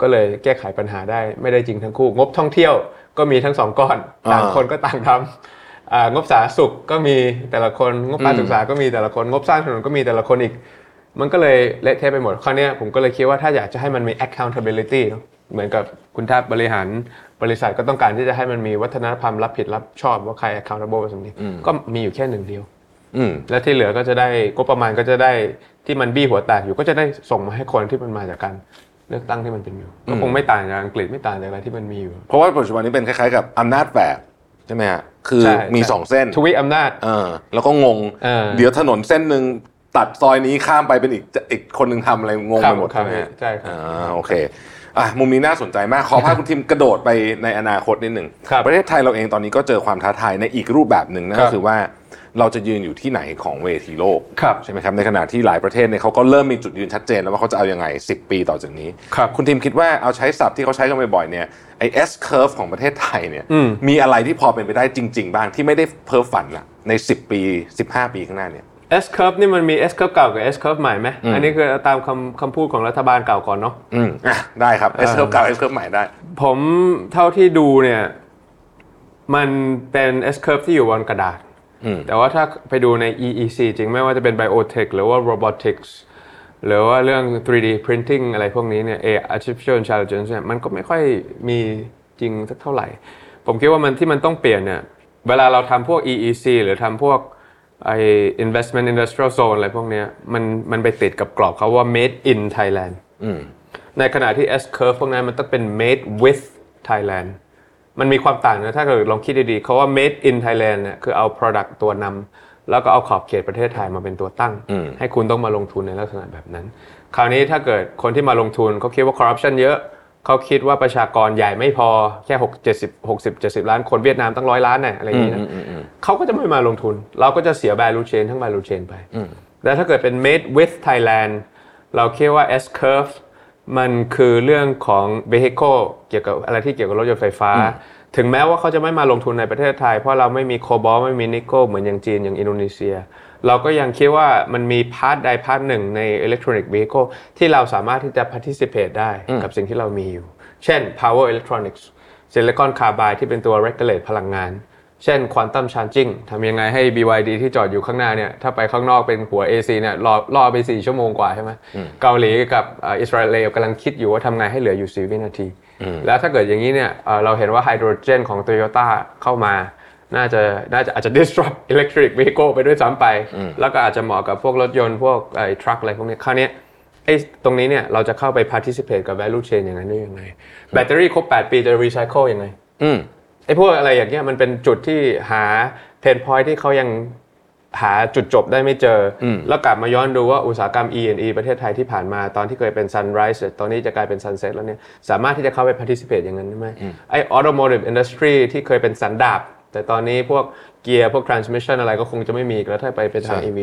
ก็เลยแก้ไขปัญหาได้ไม่ได้จริงทั้งคู่ งบท่องเที่ยวก็มีทั้งสองก้อนอ่าต่างคนก็ต่างทำอ่างบสาธารณสุขก็มีแต่ละคนงบการศึกษาก็มีแต่ละคนงบสร้างถนนก็มีแต่ละคนอีก มันก็เลยเละเทะไปหมดคราวเนี้ยผมก็เลยคิดว่าถ้าอยากจะให้มันมี accountability เนอะ เหมือนกับคุณท่าบริหารบริษัทก็ต้องการที่จะให้มันมีวัฒนธรรมรับผิดรับชอบว่าใคร accountable สิ่งนี้ก็มีอยู่แค่หนึ่งเดียวอืมและที่เหลือก็จะได้งบประมาณก็จะได้ที่มันบี้หัวแตกอยู่ก็จะได้ส่งมาให้คนที่มันมาจากการเลือกตั้งที่มันเป็นอยู่ก็คงไม่ต่างจากอังกฤษไม่ต่างจากอะไรที่มันมีอยู่ เพราะว่าปัจจุบันนี้เป็นคล้ายๆกับอำนาจแฝกใช่ไหมฮะคือใช่มีใช่สองเส้นทวิอำนาจเออแล้วก็งงเออเดี๋ยวถนนเส้นหนึ่งตัดซอยนี้ข้ามไปเป็นอีกอีกคนหนึ่งทำอะไรงงครัไปบหมดครัใช่บไหมฮะใช่ครับอ่าโอเค อะมุมนี้น่าสนใจมาก ขอพาคุณทิมกระโดดไปในอนาคตนิดหนึ่งครับประเทศไทยเราเองตอนนี้ก็เจอความท้าทายในอีกรูปแบบหนึ่งนั่นครัก็บคือว่าเราจะยืนอยู่ที่ไหนของเวทีโลกครับใช่ไหมครับในขณะที่หลายประเทศเนี่ยเขาก็เริ่มมีจุดยืนชัดเจนแล้วว่าเขาจะเอายังไง 10 ปีต่อจากนี้ครับคุณทิมคิดว่าเอาใช้ศัพท์ที่เขาใช้กันบ่อยๆเนี่ยไอ้ S curve ของประเทศไทยเนี่ยอืมมีอะไรที่พอเป็นไปได้จริง ๆ บ้างที่ไม่ได้เพ้อฝันละใน 10 ปี 15 ปีข้างหน้าเนี่ย S curve นี่มันมี S curve เก่ากับ S curve ใหม่ไหมอันนี้คือตามคำคำพูดของรัฐบาลเก่าก่อนเนาะอืมอะได้ครับ S curve เก่า S curve ใหม่ได้ ผมเท่าที่ดูเนี่ย มันเป็น S curve ที่อยู่บนกระดาษอืมแต่ว่าถ้าไปดูใน EEC จริงไม่ว่าจะเป็น biotech หรือว่า robotics หรือว่าเรื่อง 3D printing อะไรพวกนี้เนี่ย AI artificial intelligence เนี่ยมันก็ไม่ค่อยมีจริงสักเท่าไหร่ ผมคิดว่ามันที่มันต้องเปลี่ยนเนี่ย เวลาเราทำพวก EEC หรือทำพวก ไอ investment industrial zone อะไรพวกเนี้ยมันมันไปติดกับกรอบเขาว่า made in Thailand ในขณะที่ S curve พวกนั้นมันต้องเป็น made with Thailand มันมีความต่างนะถ้าเกิดลองคิดดีๆเขาว่า made in Thailand เนี่ยคือเอา product ตัวนำแล้วก็เอาขอบเขตประเทศไทยมาเป็นตัวตั้ง ให้คุณต้องมาลงทุนในลักษณะแบบนั้น คราวนี้ถ้าเกิดคนที่มาลงทุนเขาคิดว่า corruption เยอะเขาคิดว่าประชากรใหญ่ไม่พอแค่6 70 60 70ล้านคนเวียดนามตั้งร้อยล้านเนี่ยอะไรอย่างนี้นะ เขาก็จะไม่มาลงทุน เราก็จะเสีย value chain ทั้ง value chain ไปแต่ถ้าเกิดเป็น made with Thailand เราคิดว่า S curve มันคือเรื่องของ vehicle เกี่ยวกับอะไรที่เกี่ยวกับรถยนต์ไฟฟ้า ถึงแม้ว่าเขาจะไม่มาลงทุนในประเทศไทย เพราะเราไม่มีโคบอลไม่มีนิกเกิลเหมือนอย่างจีนอย่างอินโดนีเซีย เราก็ยังคิดว่ามันมี part ใด part หนึ่งใน electronic vehicle ที่เราสามารถที่จะ participate ได้กับสิ่งที่เรามีอยู่ เช่น power electronics silicon carbide ที่เป็นตัว regulate พลังงาน เช่น quantum charging ทำยังไงให้ BYD ที่จอดอยู่ข้างหน้าเนี่ยถ้าไปข้างนอกเป็นหัว AC เนี่ยรอรอไป 4 ชั่วโมงกว่าใช่ไหมเกาหลีกับเอ่ออิสราเอลกำลังคิดอยู่ว่าทำไงให้เหลืออยู่ 4 วินาที แล้วถ้าเกิดอย่างนี้เนี่ยเอ่อเราเห็นว่าไฮโดรเจนของ Toyota เข้ามาน่าจะน่าจะอาจจะ disrupt electric vehicle ไปด้วยซ้ำไป แล้วก็อาจจะเหมาะกับพวกรถยนต์พวกไอ้ทรัคอะไรพวกนี้คราวเนี้ยไอ้ตรงนี้เนี่ยเราจะเข้าไป participate กับ value chain อย่างนั้นได้ยังไงแบตเตอรี่ครบ 8 ปีจะ recycle ยังไงอืม ไอ้พวกอะไรอย่างเงี้ยมันเป็นจุดที่หา pain point ที่เขายังหาจุดจบได้ไม่เจออมแล้วกลับมาย้อนดูว่าอุตสาหกรรม E&E ประเทศไทยที่ผ่านมาตอนที่เคยเป็น sunrise ตอนนี้จะกลายเป็น sunset แล้วเนี่ยสามารถที่จะเข้าไป participate อย่างนั้นได้ไหมไอ้ automotive industry ที่เคยเป็นสันดาบแต่ตอนนี้พวกเกียร์พวก transmission อะไรก็คงจะไม่มีอีกแล้วถ้าไปเป็นทางใช่ EV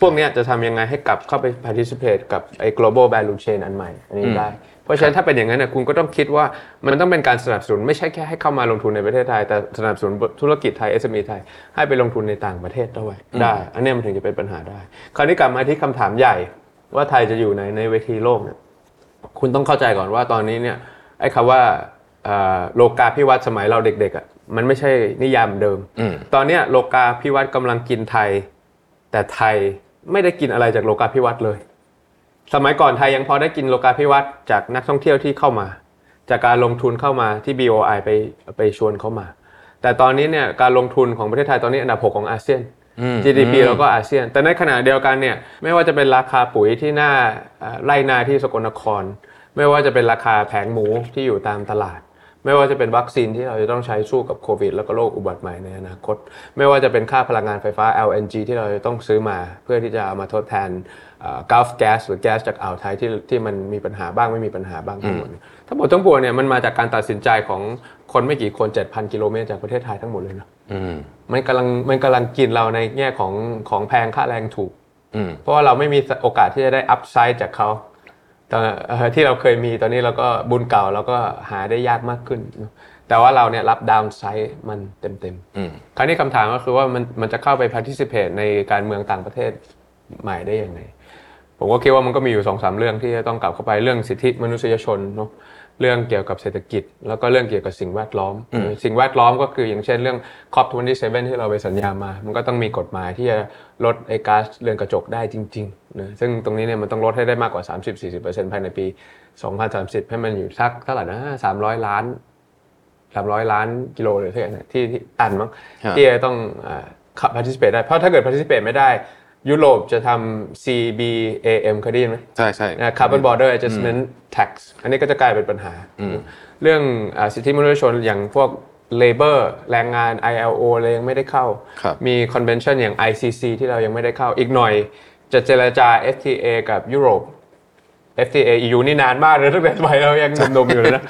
พวกเนี้ยจะทำยังไงให้กลับเข้าไป participate กับไอ้ global value chain อันใหม่ อันนี้ได้ เพราะฉะนั้นถ้าเป็นอย่างนั้นเนี่ยคุณก็ต้องคิดว่ามันต้องเป็นการสนับสนุนไม่ใช่แค่ให้เข้ามาลงทุนในประเทศไทย แต่สนับสนุนธุรกิจไทย SME ไทยให้ไปลงทุนในต่างประเทศด้วยได้ อันเนี้ยมันถึงจะเป็นปัญหาได้ คราวนี้กลับมาที่คำถามใหญ่ว่าไทยจะอยู่ในในเวทีโลกเนี่ยคุณต้องเข้าใจก่อนว่าตอนนี้เนี่ยไอ้คำว่าเอ่อโลกาภิวัตน์สมัยเราเด็กๆอะมันไม่ใช่นิยามเดิมอืมตอนเนี้ยโลกาภิวัตน์กำลังกินไทย แต่ไทยไม่ได้กินอะไรจากโลกาภิวัตน์เลย สมัยก่อนไทยยังพอได้กินโลกาภิวัตน์จากนักท่องเที่ยวที่เข้ามา จากการลงทุนเข้ามาที่ BOI ไปไปชวนเข้ามา แต่ตอนนี้เนี่ยการลงทุนของประเทศไทยตอนนี้อันดับ 6 ของอาเซียน GDP เราก็อาเซียน แต่ในขณะเดียวกันเนี่ยไม่ว่าจะเป็นราคาปุ๋ยที่หน้าเอ่อไร่นาที่สกลนคร ไม่ว่าจะเป็นราคาแผงหมูที่อยู่ตามตลาด ไม่ว่าจะเป็นวัคซีนที่เราจะต้องใช้สู้กับโควิด แล้วก็โรคอุบัติใหม่ในอนาคต ไม่ว่าจะเป็นค่าพลังงานไฟฟ้า LNG ที่เราจะต้องซื้อมา เพื่อที่จะเอามาทดแทน กัลฟแก๊สหรือแก๊สจากอ่าวไทยที่ที่มันมีปัญหาบ้างไม่มีปัญหาบ้างทั้งหมดเนี่ยทั้งหมดทั้งปวงเนี่ยมันมาจากการตัดสินใจของคนไม่กี่คน 7,000 กิโลเมตรจากประเทศไทยทั้งหมดเลยนะอืมมันกำลังมันกำลังกินเราในแง่ของของแพงค่าแรงถูกอืมเพราะว่าเราไม่มีโอกาสที่จะได้อัพไซด์จากเขาแต่เอ่อที่เราเคยมีตอนนี้เราก็บุญเก่าเราก็หาได้ยากมากขึ้น แต่ว่าเราเนี่ยรับดาวน์ไซด์มันเต็มอืมๆคราวนี้คำถามก็คือว่ามันมันจะเข้าไป participate ในการเมืองต่างประเทศใหม่ได้ยังไง ผมก็คิดว่ามันก็มีอยู่สองสามเรื่องที่จะต้องกลับเข้าไปเรื่องสิทธิมนุษยชนเนาะเรื่องเกี่ยวกับเศรษฐกิจ แล้วก็เรื่องเกี่ยวกับสิ่งแวดล้อม สิ่งแวดล้อมก็คืออย่างเช่นเรื่อง COP27 ที่เราไปสัญญามา มันก็ต้องมีกฎหมายที่จะลดไอ้ก๊าซเรือนกระจกได้จริงๆนะซึ่งตรงนี้เนี่ยมันต้องลดให้ได้มากกว่า 30-40%ภายในปี 2030 ให้มันอยู่สักเท่าไหร่นะ300 ล้าน300 ล้านกิโลเลยเท่าไหร่นะที่ที่ตันมั้งครับที่จะต้องอ่า participate ได้เพราะถ้าเกิด participate ไม่ได้ ยุโรปจะทำ CBAM เคยได้ยินไหมใช่ใช่นะ carbon border adjustment tax อันนี้ก็จะกลายเป็นปัญหา เรื่องอาสิทธิมนุษยชนอย่างพวก labor แรงงาน ILO อะไรยังไม่ได้เข้าครับมี convention อย่าง ICC ที่เรายังไม่ได้เข้า อีกหน่อยจะเจรจา FTA กับยุโรป FTA EU นี่นานมากเลยตั้งแต่สมัยเรายังหนุ่มๆอยู่เลยนะ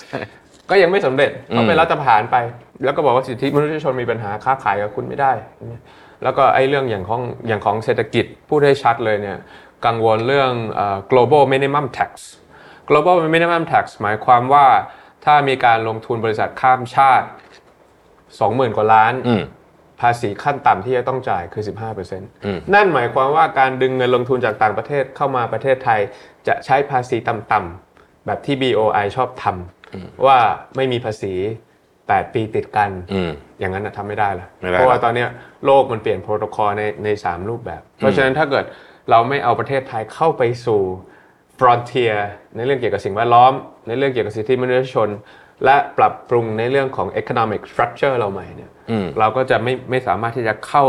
ก็ยังไม่สำเร็จเขาไปรัฐประหารไป แล้วก็บอกว่าสิทธิมนุษยชนมีปัญหาค้าขายกับคุณไม่ได้ แล้วก็ไอ้เรื่องอย่างของอย่างของเศรษฐกิจพูดให้ชัดเลยเนี่ยกังวลเรื่องเอ่อ global minimum tax global minimum tax หมายความว่าถ้ามีการลงทุนบริษัทข้ามชาติ 20,000 กว่าล้านอืมภาษีขั้นต่ำที่จะต้องจ่ายคือ 15%นั่นหมายความว่าการดึงเงินลงทุนจากต่างประเทศเข้ามาประเทศไทย จะใช้ภาษีต่ำๆแบบที่ BOI ชอบทำว่าไม่มีภาษี 8 ปีติดกัน อืมอย่างนั้นนะทำไม่ได้ละไม่ได้เพราะว่าตอนเนี้ยโลกมันเปลี่ยนโปรโตคอลในในสามรูปแบบ เพราะฉะนั้นถ้าเกิดเราไม่เอาประเทศไทยเข้าไปสู่ frontier ในเรื่องเกี่ยวกับสิ่งแวดล้อม ในเรื่องเกี่ยวกับสิทธิมนุษยชน และปรับปรุงในเรื่องของ economic structure เราใหม่เนี่ยอืมเราก็จะไม่ไม่สามารถที่จะเข้า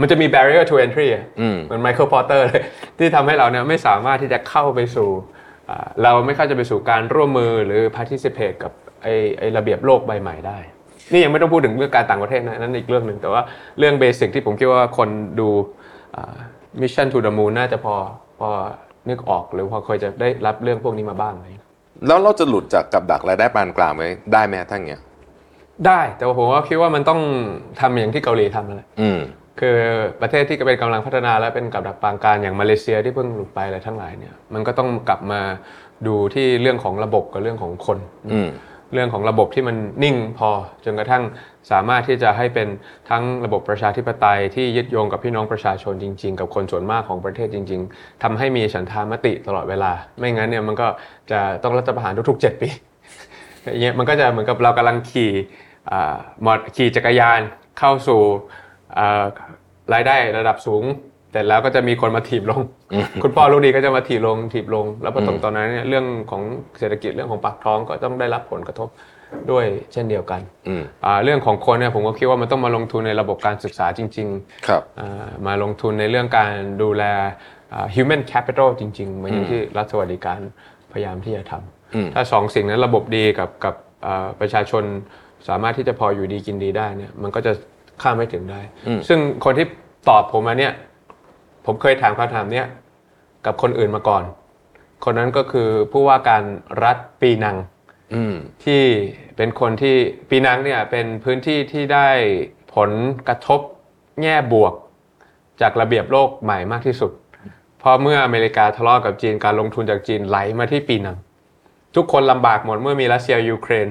มันจะมี barrier to entry อะอืมเหมือน Michael Porter เลยที่ทำให้เราเนี่ยไม่สามารถที่จะเข้าไปสู่อ่าเราไม่เข้าจะไปสู่การร่วมมือหรือ participate กับไอ้ไอ้ระเบียบโลกใบใหม่ได้ นี่ยังไม่ต้องพูดถึงเรื่องการต่างประเทศนะนั่นอีกเรื่องหนึ่งแต่ว่าเรื่องเบสิกที่ผมคิดว่าคนดูอ่า Mission to the Moon น่าจะพอพอนึกออกหรือพอเคยจะได้รับเรื่องพวกนี้มาบ้างไหมแล้วเราจะหลุดจากกับดักรายได้ปานกลางไปได้ไหมทั้งเงี้ยได้แต่ว่าผมว่าคิดว่ามันต้องทำอย่างที่เกาหลีทำนั่นแหละอืมคือประเทศที่เป็นกำลังพัฒนาและเป็นกับดักปางการอย่างมาเลเซียที่เพิ่งหลุดไปอะไรทั้งหลายเนี่ย มันก็ต้องกลับมาดูที่เรื่องของระบบกับเรื่องของคนอืม เรื่องของระบบที่มันนิ่งพอ จนกระทั่งสามารถที่จะให้เป็นทั้งระบบประชาธิปไตยที่ยึดโยงกับพี่น้องประชาชนจริง ๆ กับคนส่วนมากของประเทศจริง ๆทำให้มีฉันทามติตลอดเวลา ไม่งั้นเนี่ยมันก็จะต้องรัฐประหารทุกๆ 7 ปีอย่างเงี้ยมันก็จะเหมือนกับเรากำลังขี่อ่ามอขี่จักรยานเข้าสู่อ่ารายได้ระดับสูง แต่แล้วก็จะมีคนมาถีบลง คุณพ่อลูกดีก็จะมาถีบลงถีบลง แล้วพอถึงตอนนั้นเนี่ยเรื่องของเศรษฐกิจเรื่องของปากท้องก็ต้องได้รับผลกระทบด้วยเช่นเดียวกันอืมอ่าเรื่องของคนเนี่ยผมก็คิดว่ามันต้องมาลงทุนในระบบการศึกษาจริง ๆ ครับอ่ามาลงทุนในเรื่องการดูแลอ่า human capital จริงๆเหมือนอย่างที่รัฐสวัสดิการพยายามที่จะทำถ้าสองสิ่งนั้นระบบดีกับกับอ่าประชาชนสามารถที่จะพออยู่ดีกินดีได้เนี่ยมันก็จะข้ามไม่ถึงได้ ซึ่งคนที่ตอบผมมาเนี่ย ผมเคยถามคำถามเนี้ยกับคนอื่นมาก่อน คนนั้นก็คือผู้ว่าการรัฐปีนังอืมที่เป็นคนที่ปีนังเนี่ยเป็นพื้นที่ที่ได้ผลกระทบแง่บวก จากระเบียบโลกใหม่มากที่สุดเพราะเมื่ออเมริกาทะเลาะกับจีนการลงทุนจากจีนไหลมาที่ปีนัง ทุกคนลำบากหมดเมื่อมีรัสเซียยูเครน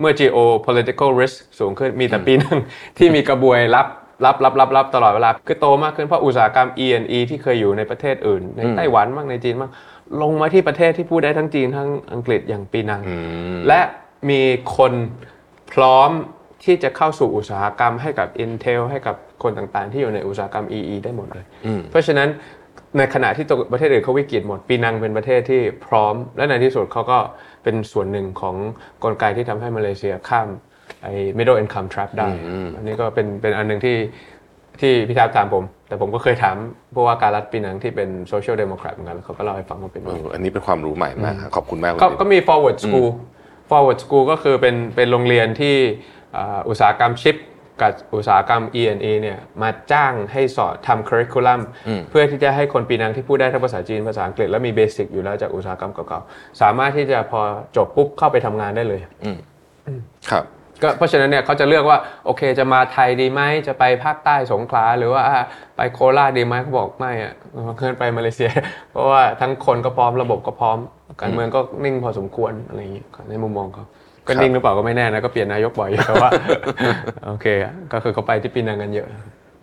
เมื่อ geo political risk สูงขึ้นมีแต่ปีนังที่มีกระบวยรับ รับรับรับรับตลอดเวลา คือโตมากขึ้นเพราะอุตสาหกรรม E&E ที่เคยอยู่ในประเทศอื่น ในไต้หวันบ้างในจีนบ้างลงมาที่ประเทศที่พูดได้ทั้งจีนทั้งอังกฤษอย่างปีนัง และมีคนพร้อมที่จะเข้าสู่อุตสาหกรรมให้กับ Intel ให้กับคนต่างๆ ที่อยู่ในอุตสาหกรรม EE ได้หมดเลย เพราะฉะนั้นในขณะที่ตัวประเทศอื่นเขาวิกฤตหมด ปีนังเป็นประเทศที่พร้อม และในที่สุดเขาก็เป็นส่วนหนึ่งของกลไกที่ทำให้มาเลเซียข้าม ไอ้ middle income trap ได้ อันนี้ก็เป็นเป็นอันหนึ่งที่ที่พี่ทับถามผม แต่ผมก็เคยถามเพราะว่าการรัฐปีนังที่เป็น social democrat เหมือนกันแล้วเขาก็เล่าให้ฟังว่าเป็นเอออันนี้เป็นความรู้ใหม่มากครับขอบคุณมากก็คุณก็มี forward school forward school ก็คือเป็นเป็นโรงเรียนที่อ่าอุตสาหกรรมชิปกับอุตสาหกรรม E&E เนี่ยมาจ้างให้สอนทำ curriculum เพื่อที่จะให้คนปีนังที่พูดได้ทั้งภาษาจีนภาษาอังกฤษและมีเบสิกอยู่แล้วจากอุตสาหกรรมเก่าๆสามารถที่จะพอจบปุ๊บเข้าไปทำงานได้เลยครับ ก็เพราะฉะนั้นเนี่ยเขาจะเลือกว่าโอเคจะมาไทยดีไหมจะไปภาคใต้สงขลาหรือว่าไปโคราชดีไหมเขาบอกไม่อะเคลื่อนไปมาเลเซีย เพราะว่าทั้งคนก็พร้อมระบบก็พร้อม การเมืองก็นิ่งพอสมควรอะไรอย่างนี้ในมุมมองเขาก็นิ่งหรือเปล่าก็ไม่แน่นะก็เปลี่ยนนายกบ่อยอยู่แต่ว่าโอเคอะก็คือเขาไปที่ปีนังกันเยอะ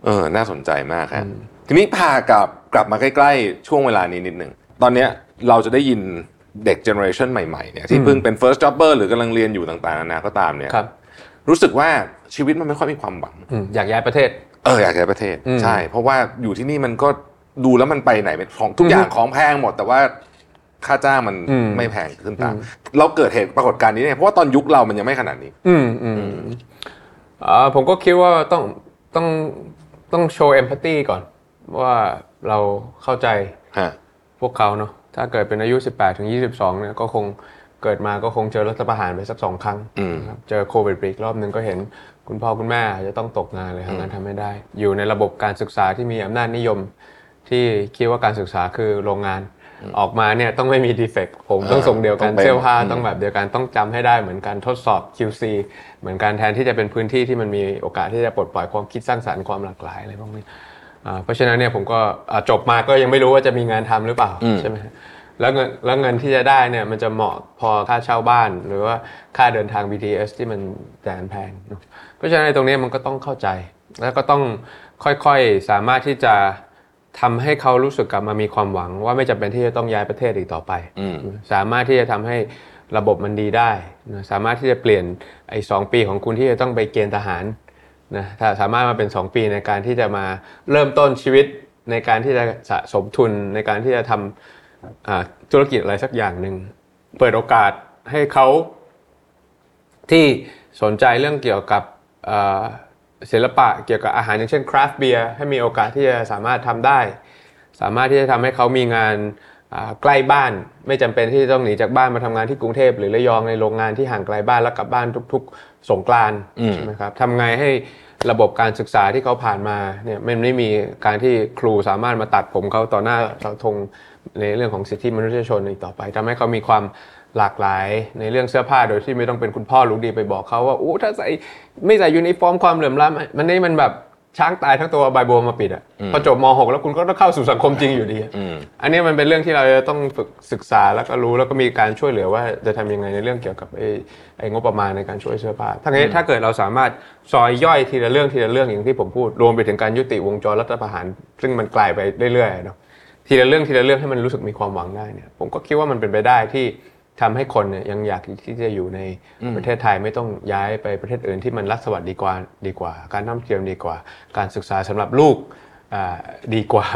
เออ น่าสนใจมากครับทีนี้พากลับกลับมาใกล้ๆ ช่วงเวลานี้นิดหนึ่งตอนเนี้ยเราจะได้ยินเด็กเจเนอเรชันใหม่ๆเนี่ยที่เพิ่งเป็น first jobber หรือกำลังเรียนอยู่ต่างๆนานาก็ตามเนี่ยค รับรู้สึกว่าชีวิตมันไม่ค่อยมีความหวังอืมอยากย้ายประเทศ เอออยากย้ายประเทศใช่ เพราะว่าอยู่ที่นี่มันก็ดูแล้วมันไปไหนเป็นของทุกอย่างของแพงหมด แต่ว่าค่าจ้างมันอืมไม่แพงขึ้นตามเราเกิดเหตุปรากฏการณ์นี้เนี่ยเพราะว่าตอนยุคเรามันยังไม่ขนาดนี้ อืมอืมอ่าผมก็คิดว่าต้องต้องต้องโชว์เอมพัตตีก่อน ว่าเราเข้าใจฮะพวกเขาเนาะถ้าเกิดเป็นอายุ 18ถึง22เนี่ยก็คง เกิดมาก็คงเจอรัฐประหารไปสักสองครั้งอืมนะครับเจอโควิดไปอีกรอบหนึ่งก็เห็นคุณพ่อคุณแม่อาจจะต้องตกงานเลยทำงานทำไม่ได้ อยู่ในระบบการศึกษาที่มีอำนาจนิยม ที่คิดว่าการศึกษาคือโรงงานออกมาเนี่ยต้องไม่มีดีเฟกต์ผมต้องส่งเดียวกันต้องเป็นเสื้อผ้าอืมต้องแบบเดียวกันต้องจำให้ได้เหมือนกันทดสอบ QC เหมือนกันแทนที่จะเป็นพื้นที่ที่มันมีโอกาสที่จะปลดปล่อยความคิดสร้างสรรค์ความหลากหลายอะไรพวกนี้อ่าเพราะฉะนั้นเนี่ยผมก็อ่าจบมาก็ยังไม่รู้ว่าจะมีงานทำหรือเปล่าใช่ไหมฮะ แล้วเงินแล้วเงินที่จะได้เนี่ยมันจะเหมาะพอค่าเช่าบ้าน หรือว่าค่าเดินทาง BTS ที่มันแสนแพงเนอะเพราะฉะนั้นในตรงนี้มันก็ต้องเข้าใจ แล้วก็ต้องค่อยๆสามารถที่จะทำให้เขารู้สึกกลับมามีความหวัง ว่าไม่จำเป็นที่จะต้องย้ายประเทศอีกต่อไป สามารถที่จะทำให้ระบบมันดีได้นะสามารถที่จะเปลี่ยนไอ้สองปีของคุณที่จะต้องไปเกณฑ์ทหารนะถ้าสามารถมาเป็น 2 ปีในการที่จะมาเริ่มต้นชีวิตในการที่จะสะสมทุนในการที่จะทำอ่า ธุรกิจอะไรสักอย่างหนึ่งเปิดโอกาสให้เขาที่สนใจเรื่องเกี่ยวกับอ่าศิลปะเกี่ยวกับอาหารอย่างเช่นคราฟต์เบียร์ให้มีโอกาสที่จะสามารถทำได้ สามารถที่จะทำให้เขามีงานอ่าใกล้บ้าน ไม่จำเป็นที่จะต้องหนีจากบ้านมาทำงานที่กรุงเทพหรือระยองในโรงงานที่ห่างไกลบ้านแล้วกลับบ้านทุก ๆ สงกรานต์ใช่ไหมครับทำไงให้ระบบการศึกษาที่เขาผ่านมาเนี่ยมันไม่มีการที่ครูสามารถมาตัดผมเขาต่อหน้าเสาธง ในเรื่องของสิทธิมนุษยชนอีกต่อไปทำให้เขามีความหลากหลายในเรื่องเสื้อผ้าโดยที่ไม่ต้องเป็นคุณพ่อรู้ดีไปบอกเขาว่าอู้ถ้าใส่ไม่ใส่ยูนิฟอร์มความเหลื่อมล้ำมันนี่มันแบบช้างตายทั้งตัวใบบัวมาปิดอะพอจบม .6 แล้วคุณก็ต้องเข้าสู่สังคมจริงอยู่ดีอะอันนี้มันเป็นเรื่องที่เราจะต้องฝึกศึกษาแล้วก็รู้แล้วก็มีการช่วยเหลือว่าจะทำยังไงในเรื่องเกี่ยวกับไอ้ไอ้งบประมาณในการช่วยเสื้อผ้าทั้งนี้ถ้าเกิดเราสามารถซอยย่อยทีละเรื่องทีละเรื่องอย่างที่ผมพูด รวมไปถึงการยุติวงจรรัฐประหาร ซึ่งมันกลายไปเรื่อยๆเนาะ ทีละเรื่องทีละเรื่องให้มันรู้สึกมีความหวังได้เนี่ย ผมก็คิดว่ามันเป็นไปได้ที่ทำให้คนเนี่ยยังอยากที่จะอยู่ในประเทศไทยไม่ต้องย้ายไปประเทศอื่นที่มันรัฐสวัสดิดีกว่าดีกว่า การท่องเที่ยวดีกว่า การศึกษาสำหรับลูกอ่าดีกว่า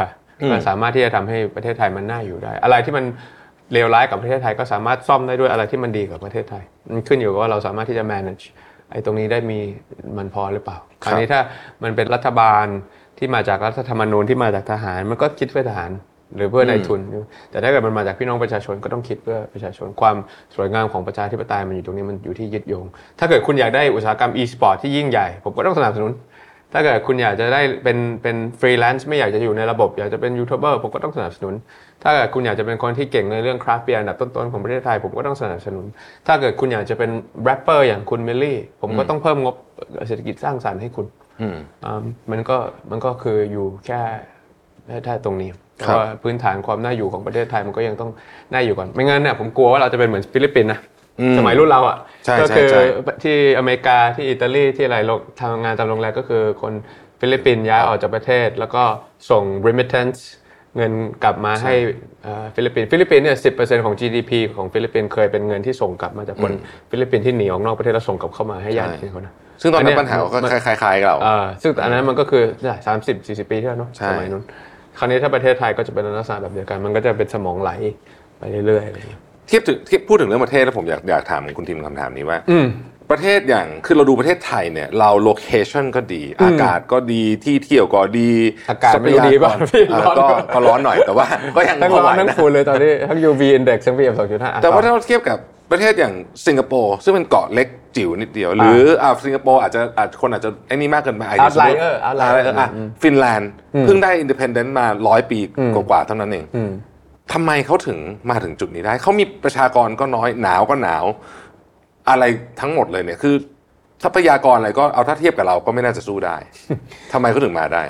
มันสามารถที่จะทำให้ประเทศไทยมันน่าอยู่ได้ อะไรที่มันเลวร้ายกับประเทศไทยก็สามารถซ่อมได้ด้วยอะไรที่มันดีกับประเทศไทยมันขึ้นอยู่กับว่าเราสามารถที่จะ manage ไอ้ตรงนี้ได้มีมันพอหรือเปล่าครับอันนี้ถ้ามันเป็นรัฐบาลที่มาจากรัฐธรรมนูญที่มาจากทหาร มันก็คิดไว้ทหาร หรือเพื่อนายทุน แต่ถ้าเกิดมันมาจากพี่น้องประชาชนก็ต้องคิดเพื่อประชาชนความสวยงามของประชาธิปไตยมันอยู่ตรงนี้มันอยู่ที่ยึดโยง ถ้าเกิดคุณอยากได้อุตสาหกรรม e-sport ที่ยิ่งใหญ่ ผมก็ต้องสนับสนุน ถ้าเกิดคุณอยากจะได้เป็นเป็นฟรีแลนซ์ไม่อยากจะอยู่ในระบบ อยากจะเป็นยูทูบเบอร์ผมก็ต้องสนับสนุน ถ้าเกิดคุณอยากจะเป็นคนที่เก่งในเรื่องคราฟต์เบียร์อันดับต้นๆของประเทศไทยผมก็ต้องสนับสนุน ถ้าเกิดคุณอยากจะเป็นแรปเปอร์อย่างคุณมิลลี่ผมก็ต้องเพิ่มงบเศรษฐกิจสร้างสรรค์ให้คุณอืมอ่ามันก็มันก็คืออยู่แค่แค่แค่ตรงนี้ ครับราะว่าพื้นฐานความน่าอยู่ของประเทศไทยมันก็ยังต้องน่าอยู่ก่อนไม่งั้นเนี่ยผมกลัวว่าเราจะเป็นเหมือนฟิลิปปินส์นะอืมสมัยรุ่นเราอะใช่ก็ใช่คือใช่ที่อเมริกาที่อิตาลีที่อะไรโรงทำงานตามโรงแรมก็คือคนฟิลิปปินส์ย้ายออกจากประเทศ แล้วก็ส่ง remittance เงินกลับมาให้เอ่อฟิลิปปินส์ฟิลิปปินส์เนี่ยสิของ GDP ของฟิลิปปินส์เคยเป็นเงินที่ส่งกลับมาจากคนฟิลิปปินส์ที่หนีออกนอกประเทศแล้วส่งกลับเข้ามาให้ญาติเขานะซึ่งตอนนั้นอันเนี้ยปัญหาก็มันคล้ายๆกับเราอ่าซึ่งอันนั้นมันก็คือสามสิบสี่สิบปีที่แล้วเนาะใช่สมัยนู้น คราวนี้ถ้าประเทศไทยก็จะเป็นลักษณะแบบเดียวกัน มันก็จะเป็นสมองไหลไปเรื่อยๆอะไรอย่างเงี้ยเทียบถึงที่พูดถึงเรื่องประเทศแล้วผมอยากอยากถามคุณทีมคำถามนี้ว่าประเทศอย่างคือเราดูประเทศไทยเนี่ยเราโลเคชันก็ดี อากาศก็ดีที่เที่ยวก็ดีอากาศไม่รู้ดีป่ะทรัพพี่ยากรร้อนก็ก็ร้อนหน่อยแต่ว่า ก็ยังทั้งพอร้ไหวอนทั้งนะฝุ่นเลยตอนนี้ทั้ง UV index ทั้ง PM 2.5แต่ว่าถ้าเราเทียบกับประเทศอย่างสิงคโปร์ซึ่งเป็นเกาะเล็ก จิ๋วนิดเดียว หรืออ่าสิงคโปร์อาจจะอาจคนอาจจะไอ้นี่มากเกินไปอาจจะสมมุติ Outlier อ่า outlier อะฟินแลนด์เพิ่งได้ independent มาร้อยปีกว่าๆเท่านั้นเองอืมทำไมเขาถึงมาถึงจุดนี้ได้ เขามีประชากรก็น้อยหนาวก็หนาว อะไรทั้งหมดเลยเนี่ยคือทรัพยากรอะไรก็เอาถ้าเทียบกับเราก็ไม่น่าจะสู้ได้ทำไมเขาถึงมาได้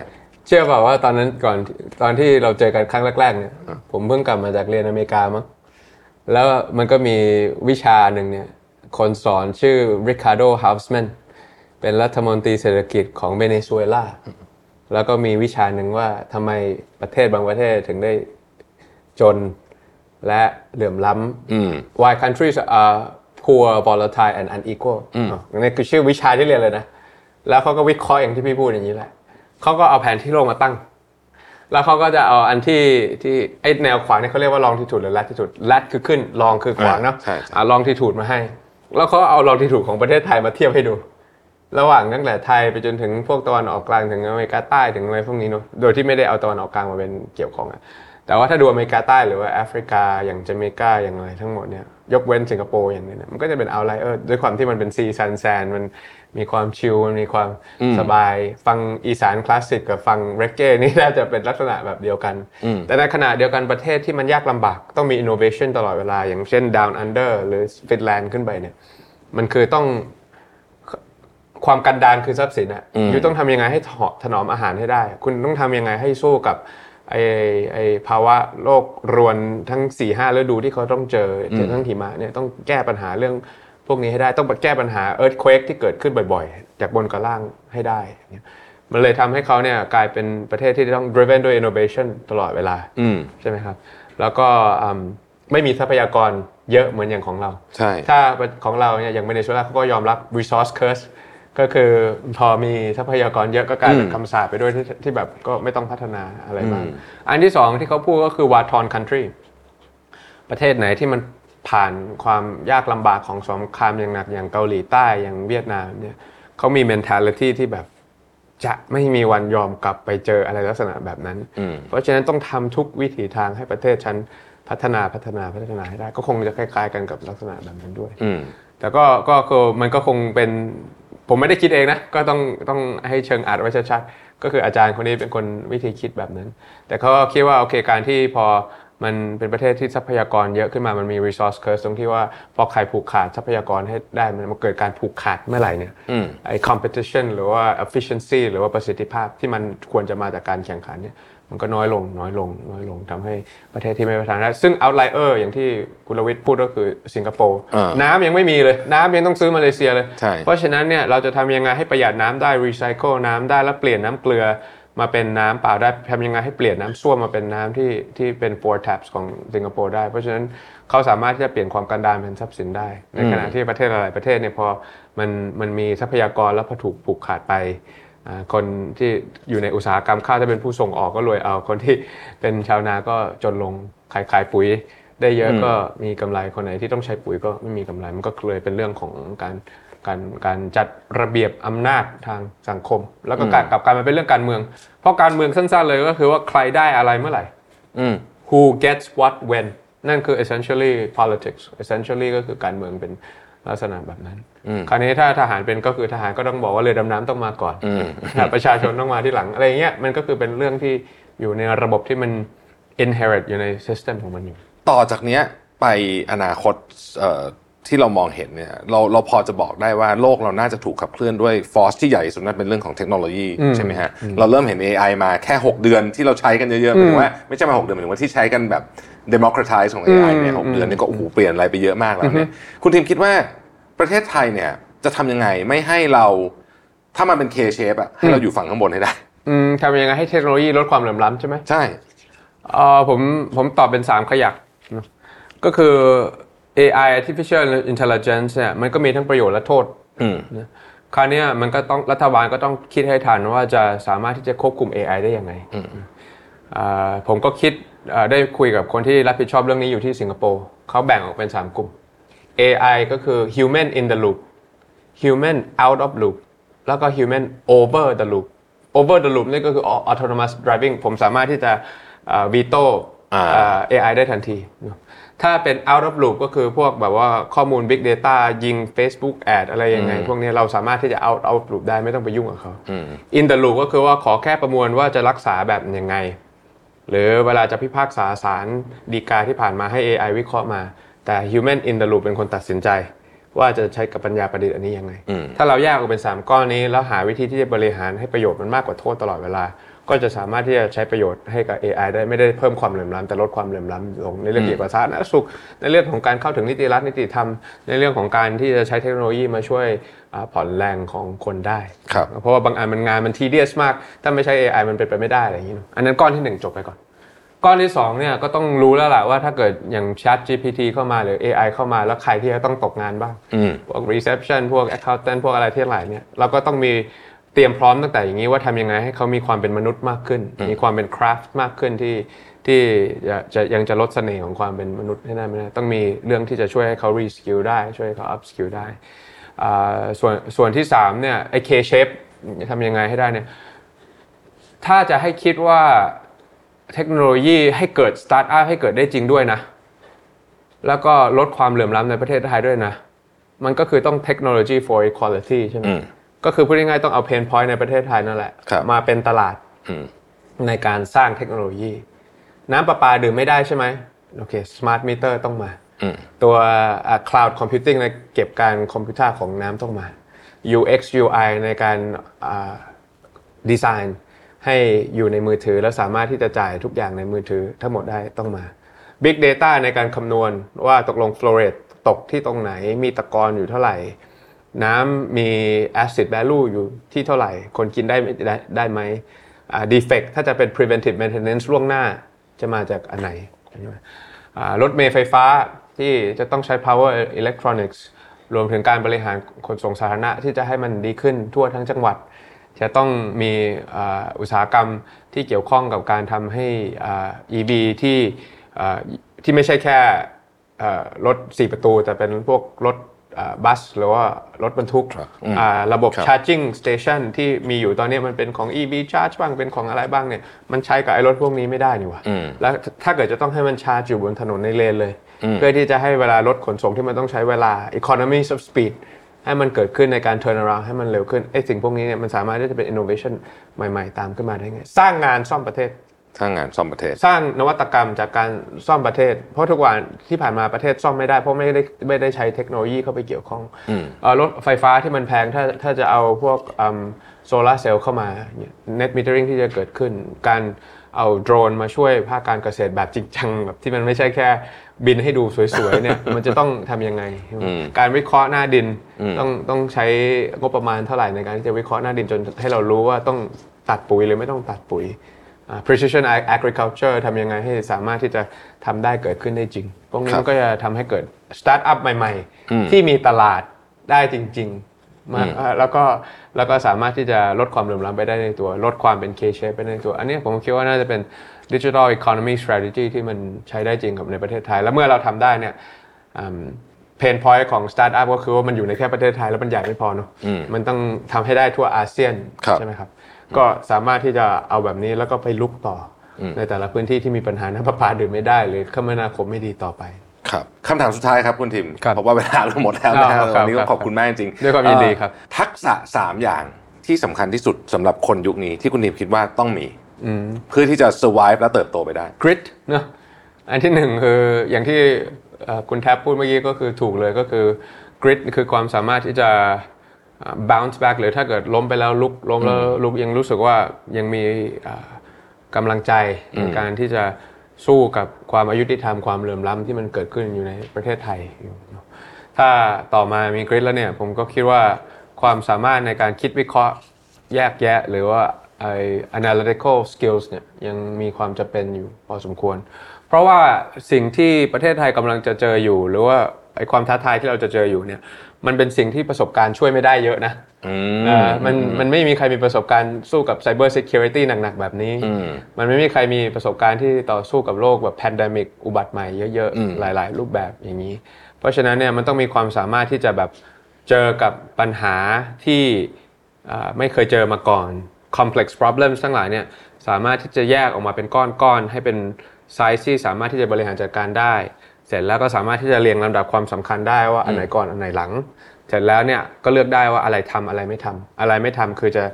เชื่อเปล่าว่าตอนนั้นก่อนตอนที่เราเจอกันครั้งแรกๆเนี่ย ผมเพิ่งกลับมาจากเรียนอเมริกามั้งแล้วมันก็มีวิชาหนึ่งเนี่ย คนสอนชื่อ Ricardo Hausman เป็นรัฐมนตรีเศรษฐกิจของเวเนซุเอลาแล้วก็มีวิชาหนึ่งว่าทำไมประเทศบางประเทศถึงได้จนและเหลื่อมล้ำอืม why countries are poor volatile and unequal อะนี่คือชื่อวิชาที่เรียนเลยนะ แล้วเขาก็วิเคราะห์อย่างที่พี่พูดอย่างนี้แหละเขาก็เอาแผนที่โลกมาตั้ง แล้วเขาก็จะเอาอันที่ที่ไอ้แนวขวางเนี่ยเขาเรียกว่า longitude หรือ latitude lat คือขึ้น long คือขวางเนาะใช่ใช่อะ longitude มาให้ แล้วเขาเอา longitude ของประเทศไทยมาเทียบให้ดู ระหว่างตั้งแต่ไทยไปจนถึงพวกตะวันออกกลางถึงอเมริกาใต้ถึงอะไรพวกนี้เนาะโดยที่ไม่ได้เอาตะวันออกกลางมาเป็นเกี่ยวของอะแต่ว่าถ้าดูอเมริกาใต้หรือว่าแอฟริกาอย่างเจเมกาอย่างไรทั้งหมดเนี่ยยกเว้นสิงคโปร์อย่างนี้เนี่ยมันก็จะเป็น outlier ด้วยความที่มันเป็น sea sun sand มัน มีความชิลมันมีความสบาย ฟังอีสานคลาสสิกกับฟังเรกเก้นี่น่าจะเป็นลักษณะแบบเดียวกัน แต่ในขณะเดียวกันประเทศที่มันยากลำบากต้องมีอินโนเวชันตลอดเวลา อย่างเช่น Down Under หรือฟินแลนด์ขึ้นไปเนี่ยมันคือต้องความกันดานคือทรัพย์สินอะ you ต้องทำยังไงให้ถอถนอมอาหารให้ได้ คุณต้องทำยังไงให้สู้กับไอไอภาวะโลกรวนทั้งสี่ห้าฤดูที่เขาต้องเจอเจอทั้งหิมะเนี่ยต้องแก้ปัญหาเรื่อง พวกนี้ให้ได้ต้องแก้ปัญหาเอิร์ธเควกที่เกิดขึ้นบ่อยๆ จากบนกับล่างให้ได้เนี่ยมันเลยทำให้เขาเนี่ยกลายเป็นประเทศที่ต้อง driven ด้วย innovation ตลอดเวลาอืมใช่ไหมครับ แล้วก็อืมไม่มีทรัพยากรเยอะเหมือนอย่างของเรา ใช่ ถ้าของเราเนี่ยอย่างเวเนซุเอลาเขาก็ยอมรับ resource curse ก็คือพอมีทรัพยากรเยอะก็กลายเป็นคำสาปไปด้วยที่ที่แบบก็ไม่ต้องพัฒนาอะไรบ้าง อันที่สองที่เขาพูดก็คือ war torn country ประเทศไหนที่มัน ผ่านความยากลำบากของสงครามอย่างหนักอย่างเกาหลีใต้อย่างเวียดนามเนี่ยเขามี mentality ที่แบบจะไม่มีวันยอมกลับไปเจออะไรลักษณะแบบนั้น เพราะฉะนั้นต้องทำทุกวิถีทางให้ประเทศฉันพัฒนาพัฒนาพัฒนาให้ได้ ก็คงจะคล้าย ๆ กันกับลักษณะแบบนั้นด้วยอืมแต่ก็ก็คือมันก็คงเป็น ผมไม่ได้คิดเองนะ ก็ต้องต้องให้เชิงอัดไว้ชัดๆก็คืออาจารย์คนนี้เป็นคนวิธีคิดแบบนั้น แต่เขาก็คิดว่าโอเคการที่พอ มันเป็นประเทศที่ทรัพยากรเยอะขึ้นมา มันมี resource curse ตรงที่ว่าพอใครผูกขาดทรัพยากรให้ได้มันมันเกิดการผูกขาดเมื่อไหร่เนี่ยไอ้ competition หรือว่า efficiency หรือว่าประสิทธิภาพที่มันควรจะมาจากการแข่งขันเนี่ย มันก็น้อยลง น้อยลง น้อยลงทำให้ประเทศที่ไม่พัฒนาได้ ซึ่ง outlier อย่างที่คุณรวิทย์พูดก็คือสิงคโปร์อ่าน้ำยังไม่มีเลย น้ำยังต้องซื้อมาเลเซียเลยใช่เพราะฉะนั้นเนี่ยเราจะทำยังไงให้ประหยัดน้ำได้รีไซเคิลน้ำได้แล้วเปลี่ยนน้ำเกลือ มาเป็นน้ำเปล่าได้ทำยังไงให้เปลี่ยนน้ำส้วมมาเป็นน้ำที่ที่เป็น four taps ของสิงคโปร์ได้ เพราะฉะนั้นเขาสามารถที่จะเปลี่ยนความกันดารเป็นทรัพย์สินได้ ในขณะที่ประเทศหลายๆประเทศเนี่ยพอมันมันมีทรัพยากรแล้วพอถูกผูกขาดไปอ่าคนที่อยู่ในอุตสาหกรรมข้าวจะเป็นผู้ส่งออกก็รวยเอาคนที่เป็นชาวนาก็จนลงขายขายปุ๋ย ได้เยอะก็มีกำไรคนไหนที่ต้องใช้ปุ๋ยก็ไม่มีกำไรมันก็เลยเป็นเรื่องของการ การการจัดระเบียบอำนาจทางสังคม แล้วก็การกลับกลายมาเป็นเรื่องการเมือง เพราะการเมืองสั้นๆเลยก็คือว่าใครได้อะไรเมื่อไหร่อืม who gets what when นั่นคือ essentially politics essentially ก็คือการเมืองเป็นลักษณะแบบนั้น คราวนี้ถ้าทหารเป็นก็คือทหารก็ต้องบอกว่าเรือดำน้ำต้องมาก่อนประชาชนต้องมาที่หลังอะไรเงี้ยมันก็คือเป็นเรื่องที่อยู่ในระบบที่มัน inherit อยู่ใน system ของมันอยู่ ต่อจากเนี้ยไปอนาคตเอ่อ ที่เรามองเห็นเนี่ยเราเราพอจะบอกได้ว่าโลกเราน่าจะถูกขับเคลื่อนด้วยฟอร์สที่ใหญ่ที่สุดนั่นเป็นเรื่องของเทคโนโลยีใช่ไหมฮะเราเริ่มเห็น AI มาแค่ 6 เดือนที่เราใช้กันเยอะๆหมายถึงว่าไม่ใช่มา 6 เดือนหมายถึงว่าที่ใช้กันแบบ democratize ของ AI เนี่ยหกเดือนนี่ก็โอ้โหเปลี่ยนอะไรไปเยอะมากแล้วเนี่ยคุณทีมคิดว่าประเทศไทยเนี่ยจะทำยังไงไม่ให้เราถ้ามันเป็น K shape อะให้เราอยู่ฝั่งข้างบนให้ได้อืมทำยังไงให้เทคโนโลยีลดความเหลื่อมล้ำใช่ไหมใช่เออผมผมตอบเป็น3ขยักเนอะก็คือ AI artificial intelligence เนี่ยมันก็มีทั้งประโยชน์และโทษอืมนะคราวเนี้ยมันก็ต้องรัฐบาลก็ต้องคิดให้ทันว่าจะสามารถที่จะควบคุม AI ได้ยังไงอ่าผมก็คิดอ่าได้คุยกับคนที่รับผิดชอบเรื่องนี้อยู่ที่สิงคโปร์เขาแบ่งออกเป็น 3 กลุ่ม AI ก็คือ human in the loop human out of loop แล้วก็ human over the loop over the loop นี่ก็คือ autonomous driving ผมสามารถที่จะวีโต้อ่า AI ได้ทันทีเนอะ ถ้าเป็น out of loop ก็คือพวกแบบว่าข้อมูล big data ยิง Facebook ad อะไรยังไง พวกนี้เราสามารถที่จะ out out loop ได้ไม่ต้องไปยุ่งกับเขา in the loop ก็คือว่าขอแค่ประมวลว่าจะรักษาแบบยังไง หรือเวลาจะพิพากษาศาลดีกาที่ผ่านมาให้ AI วิเคราะห์มา แต่ human in the loop เป็นคนตัดสินใจ ว่าจะใช้กับปัญญาประดิษฐ์อันนี้ยังไง ถ้าเราแยกออกเป็น 3 ก้อนนี้แล้วหาวิธีที่จะบริหารให้ประโยชน์มันมากกว่าโทษตลอดเวลา ก็จะสามารถที่จะใช้ประโยชน์ให้กับ AI ได้ไม่ได้เพิ่มความเหลื่อมล้ำแต่ลดความเหลื่อมล้ำลงในเรื่องเกี่ยวกับสาธารณสุข ในเรื่องของการเข้าถึงนิติรัฐนิติธรรม ในเรื่องของการที่จะใช้เทคโนโลยีมาช่วยอ่าผ่อนแรงของคนได้ครับเพราะว่าบางอันมันงานมัน tedious มาก ถ้าไม่ใช้ AI มันเป็นไปไม่ได้อะไรอย่างนี้เนอะอันนั้นก้อนที่หนึ่งจบไปก่อน ก้อนที่สองเนี่ยก็ต้องรู้แล้วแหละว่าถ้าเกิดอย่าง Chat GPT เข้ามาหรือ AI เข้ามาแล้วใครที่จะต้องตกงานบ้างพวก reception พวก accountant พวกอะไรที่หลายเนี่ยเราก็ต้องมี เตรียมพร้อมตั้งแต่อย่างนี้ว่าทำยังไงให้เขามีความเป็นมนุษย์มากขึ้น มีความเป็น craft มากขึ้นที่ที่จะจะยังจะลดเสน่ห์ของความเป็นมนุษย์ให้ได้ไม่ได้ต้องมีเรื่องที่จะช่วยให้เขา reskill ได้ช่วยให้เขา upskill ได้อ่าส่วนส่วนที่สามเนี่ยไอ้ K shape ทำยังไงให้ได้เนี่ยถ้าจะให้คิดว่าเทคโนโลยีให้เกิดสตาร์ทอัพให้เกิดได้จริงด้วยนะ แล้วก็ลดความเหลื่อมล้ำในประเทศไทยด้วยนะ มันก็คือต้อง technology for equality ใช่ไหมอืม ก็คือพูดง่ายๆต้องเอา pain point ในประเทศไทยนั่นแหละครับมาเป็นตลาดอืมในการสร้างเทคโนโลยี น้ำประปาดื่มไม่ได้ใช่ไหมโอเค smart meter ต้องมาอืมตัวอ่า cloud computing ในเก็บการคอมพิวเตอร์ของน้ำต้องมา UX UI ในการดีไซน์ให้อยู่ในมือถือแล้วสามารถที่จะจ่ายทุกอย่างในมือถือทั้งหมดได้ต้องมา Big Data ในการคำนวณว่าตกลง flow rate ตกที่ตรงไหนมีตะกอนอยู่เท่าไหร่ น้ำมี acid value อยู่ที่เท่าไหร่ คนกินได้ได้ไหมอ่า defect ถ้าจะเป็น preventive maintenance ล่วงหน้าจะมาจากอันไหนรถเมล์ไฟฟ้าที่จะต้องใช้ power electronics รวมถึงการบริหารขนส่งสาธารณะที่จะให้มันดีขึ้นทั่วทั้งจังหวัด จะต้องมีอุตสาหกรรมที่เกี่ยวข้องกับการทำให้ EV ที่ที่ไม่ใช่แค่รถ 4 ประตู แต่เป็นพวกรถ บัสหรือว่ารถบรรทุกอ่าระบบครับ charging station ที่มีอยู่ตอนนี้มันเป็นของ EV charge บ้างเป็นของอะไรบ้างเนี่ยมันใช้กับไอ้รถพวกนี้ไม่ได้นี่หว่าแล้วถ้าเกิดจะต้องให้มันชาร์จอยู่บนถนนในเลนเลย เพื่อที่จะให้เวลารถขนส่งที่มันต้องใช้เวลา economy of speed ให้มันเกิดขึ้นในการ turn around ให้มันเร็วขึ้นไอ้สิ่งพวกนี้เนี่ยมันสามารถที่จะเป็น innovation ใหม่ ๆ ตามขึ้นมาได้ไง สร้างงานซ่อมประเทศ ถ้างานซ่อมประเทศ สร้างนวัตกรรมจากการซ่อมประเทศ เพราะทุกวันที่ผ่านมาประเทศซ่อมไม่ได้ เพราะไม่ได้ไม่ได้ใช้เทคโนโลยีเข้าไปเกี่ยวข้องเอ่อรถไฟฟ้าที่มันแพงถ้าถ้าจะเอาพวกโซลาร์เซลล์เข้ามา net metering ที่จะเกิดขึ้น การเอาโดรนมาช่วยภาคการเกษตรแบบจริงจังแบบที่มันไม่ใช่แค่บินให้ดูสวยๆเนี่ยมันจะต้องทำยังไง การวิเคราะห์หน้าดินต้องต้องใช้งบประมาณเท่าไหร่ในการที่จะวิเคราะห์หน้าดินจนให้เรารู้ว่าต้องตัดปุ๋ยหรือไม่ต้องตัดปุ๋ยอ่า precision ag- agriculture ทำยังไงให้สามารถที่จะทำได้เกิดขึ้นได้จริง พวกนี้ครับมันก็จะทำให้เกิดสตาร์ทอัพใหม่ ๆ ที่มีตลาดได้จริง ๆมาอ่าแล้วก็แล้วก็สามารถที่จะลดความเหลื่อมล้ำไปได้ในตัว ลดความเป็น K shape ไปในตัว อันนี้ผมคิดว่าน่าจะเป็น digital economy strategy ที่มันใช้ได้จริงกับในประเทศไทย แล้วเมื่อเราทำได้เนี่ย pain point ของสตาร์ทอัพก็คือว่ามันอยู่ในแค่ประเทศไทยแล้วมันใหญ่ไม่พอเนอะมันต้องทำให้ได้ทั่วอาเซียนครับใช่ไหมครับ ก็สามารถที่จะเอาแบบนี้แล้วก็ไปลุยต่อ ในแต่ละพื้นที่ที่มีปัญหาน้ำประปาดื่มไม่ได้ หรือคมนาคมไม่ดีต่อไปครับคำถามสุดท้ายครับคุณทิมครับเพราะว่าเวลาเราหมดแล้วนะครับฮะวันนี้ก็ครับขอบคุณมากจริงๆด้วยความยินดีครับเอ่อทักษะสามอย่างที่สำคัญที่สุดสำหรับคนยุคนี้ที่คุณทิมคิดว่าต้องมีเพื่อที่จะ survive และเติบโตไปได้กริดเนอะอันที่หนึ่งคืออย่างที่เอ่อคุณแท็บพูดเมื่อกี้ก็คือถูกเลยก็คือกริดคือความสามารถที่จะเอ่อ bounce back หรือถ้าเกิดล้มไปแล้วลุกล้มแล้วลุกยังรู้สึกว่ายังมีเอ่อกำลังใจในการที่จะสู้กับความอายุติธรรมความเหลื่อมล้ำที่มันเกิดขึ้นอยู่ในประเทศไทยอยู่เนอะถ้าต่อมามีกริดแล้วเนี่ยผมก็คิดว่าความสามารถในการคิดวิเคราะห์แยกแยะ หรือว่าไอ้ analytical skills เนี่ยยังมีความจำเป็นอยู่พอสมควร เพราะว่าสิ่งที่ประเทศไทยกำลังจะเจออยู่ หรือว่าไอ้ความท้าทายที่เราจะเจออยู่เนี่ย มันเป็นสิ่งที่ประสบการณ์ช่วยไม่ได้เยอะนะอ่ามันมันไม่มีใครมีประสบการณ์สู้กับ cyber security หนักๆ แบบนี้ มันไม่มีใครมีประสบการณ์ที่ต่อสู้กับโรคแบบ pandemic อุบัติใหม่เยอะๆ หลายๆ รูปแบบอย่างนี้ เพราะฉะนั้นเนี่ยมันต้องมีความสามารถที่จะแบบเจอกับปัญหาที่อ่าไม่เคยเจอมาก่อน complex problems ทั้งหลายเนี่ยสามารถที่จะแยกออกมาเป็นก้อนๆ ให้เป็นไซส์ที่สามารถที่จะบริหารจัดการได้ เสร็จแล้วก็สามารถที่จะเรียงลำดับความสำคัญได้ว่าอันไหนก่อนอันไหนหลัง เสร็จแล้วเนี่ยก็เลือกได้ว่าอะไรทำอะไรไม่ทำอะไรไม่ทำคือจะ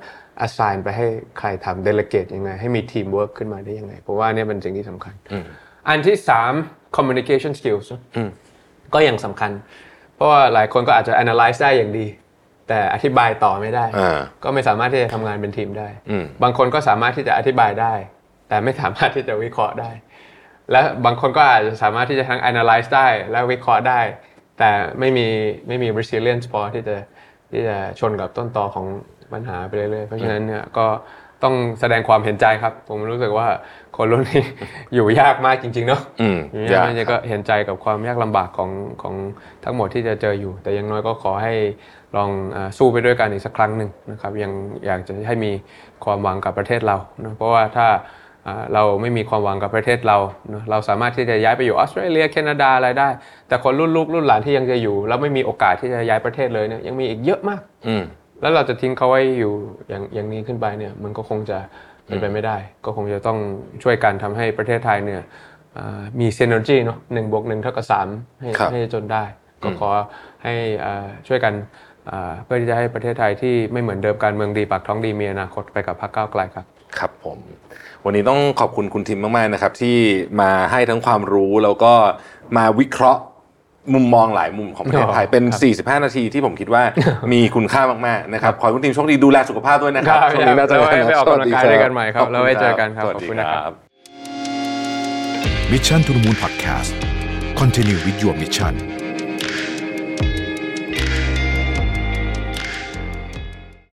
assign ไปให้ใครทำ delegate ยังไง ให้มี team work ขึ้นมาได้ยังไง เพราะว่าเนี่ยเป็นสิ่งที่สำคัญ อันที่สาม communication skills ก็ยังสำคัญ เพราะว่าหลายคนก็อาจจะ analyze ได้อย่างดี แต่อธิบายต่อไม่ได้อ่าก็ไม่สามารถที่จะทำงานเป็นทีมได้อืมบางคนก็สามารถที่จะอธิบายได้ แต่ไม่สามารถที่จะวิเคราะห์ได้ และบางคนก็อาจจะสามารถที่จะทั้ง analyze ได้และวิเคราะห์ได้ แต่ไม่มีไม่มี resilience พอที่จะที่จะชนกับต้นตอของปัญหาไปเรื่อยๆเพราะฉะนั้นเนี่ยก็ต้องแสดงความเห็นใจครับ ผมรู้สึกว่าคนรุ่นนี้อยู่ยากมากจริง ๆ เนาะอืมอย่างยากนี้ก็เห็นใจกับความยากลำบากของของทั้งหมดที่จะเจออยู่ แต่อยังน้อยก็ขอให้ลองอาสู้ไปด้วยกันอีกสักครั้งหนึ่งนะครับ ยังอยากจะให้มีความหวังกับประเทศเรานะเพราะว่าถ้าอ่า เราไม่มีความหวังกับประเทศเรานะเราสามารถที่จะย้ายไปอยู่ออสเตรเลียแคนาดาอะไรได้ แต่คนรุ่นลูกรุ่นหลานที่ยังจะอยู่ แล้วไม่มีโอกาสที่จะย้ายประเทศเลยเนี่ยยังมีอีกเยอะมากอืมแล้วเราจะทิ้งเขาไว้อยู่อย่างอย่างนี้ขึ้นไปเนี่ยมันก็คงจะเป็นไปไม่ได้ ก็คงจะต้องช่วยกันทำให้ประเทศไทยเนี่ยอ่ามี synergy เนาะหนึ่งบวกหนึ่งเท่ากับสามให้ครับให้จนได้ ก็ขอให้อ่าช่วยกันอ่าเพื่อที่จะให้ประเทศไทยที่ไม่เหมือนเดิมการเมืองดีปากท้องดีมีอนาคตไปกับพรรคก้าวไกลครับ ครับผม วันนี้ต้องขอบคุณคุณทิมมากๆนะครับ ที่มาให้ทั้งความรู้แล้วก็มาวิเคราะห์มุมมองหลายมุมของประเทศไทยครับเป็น 45 นาทีที่ผมคิดว่ามีคุณค่ามากๆนะครับขอให้คุณทิมโชคดีดูแลสุขภาพด้วยนะครับครับช่วงนี้น่าจะแล้วไว้ไปออกกำลังกายสวัสด้วยกันใหม่ครับขณแล้วไว้เจอกันครับสวัสขอบดีคุณนะครับครับ Mission to the Moon Podcast Continue with your mission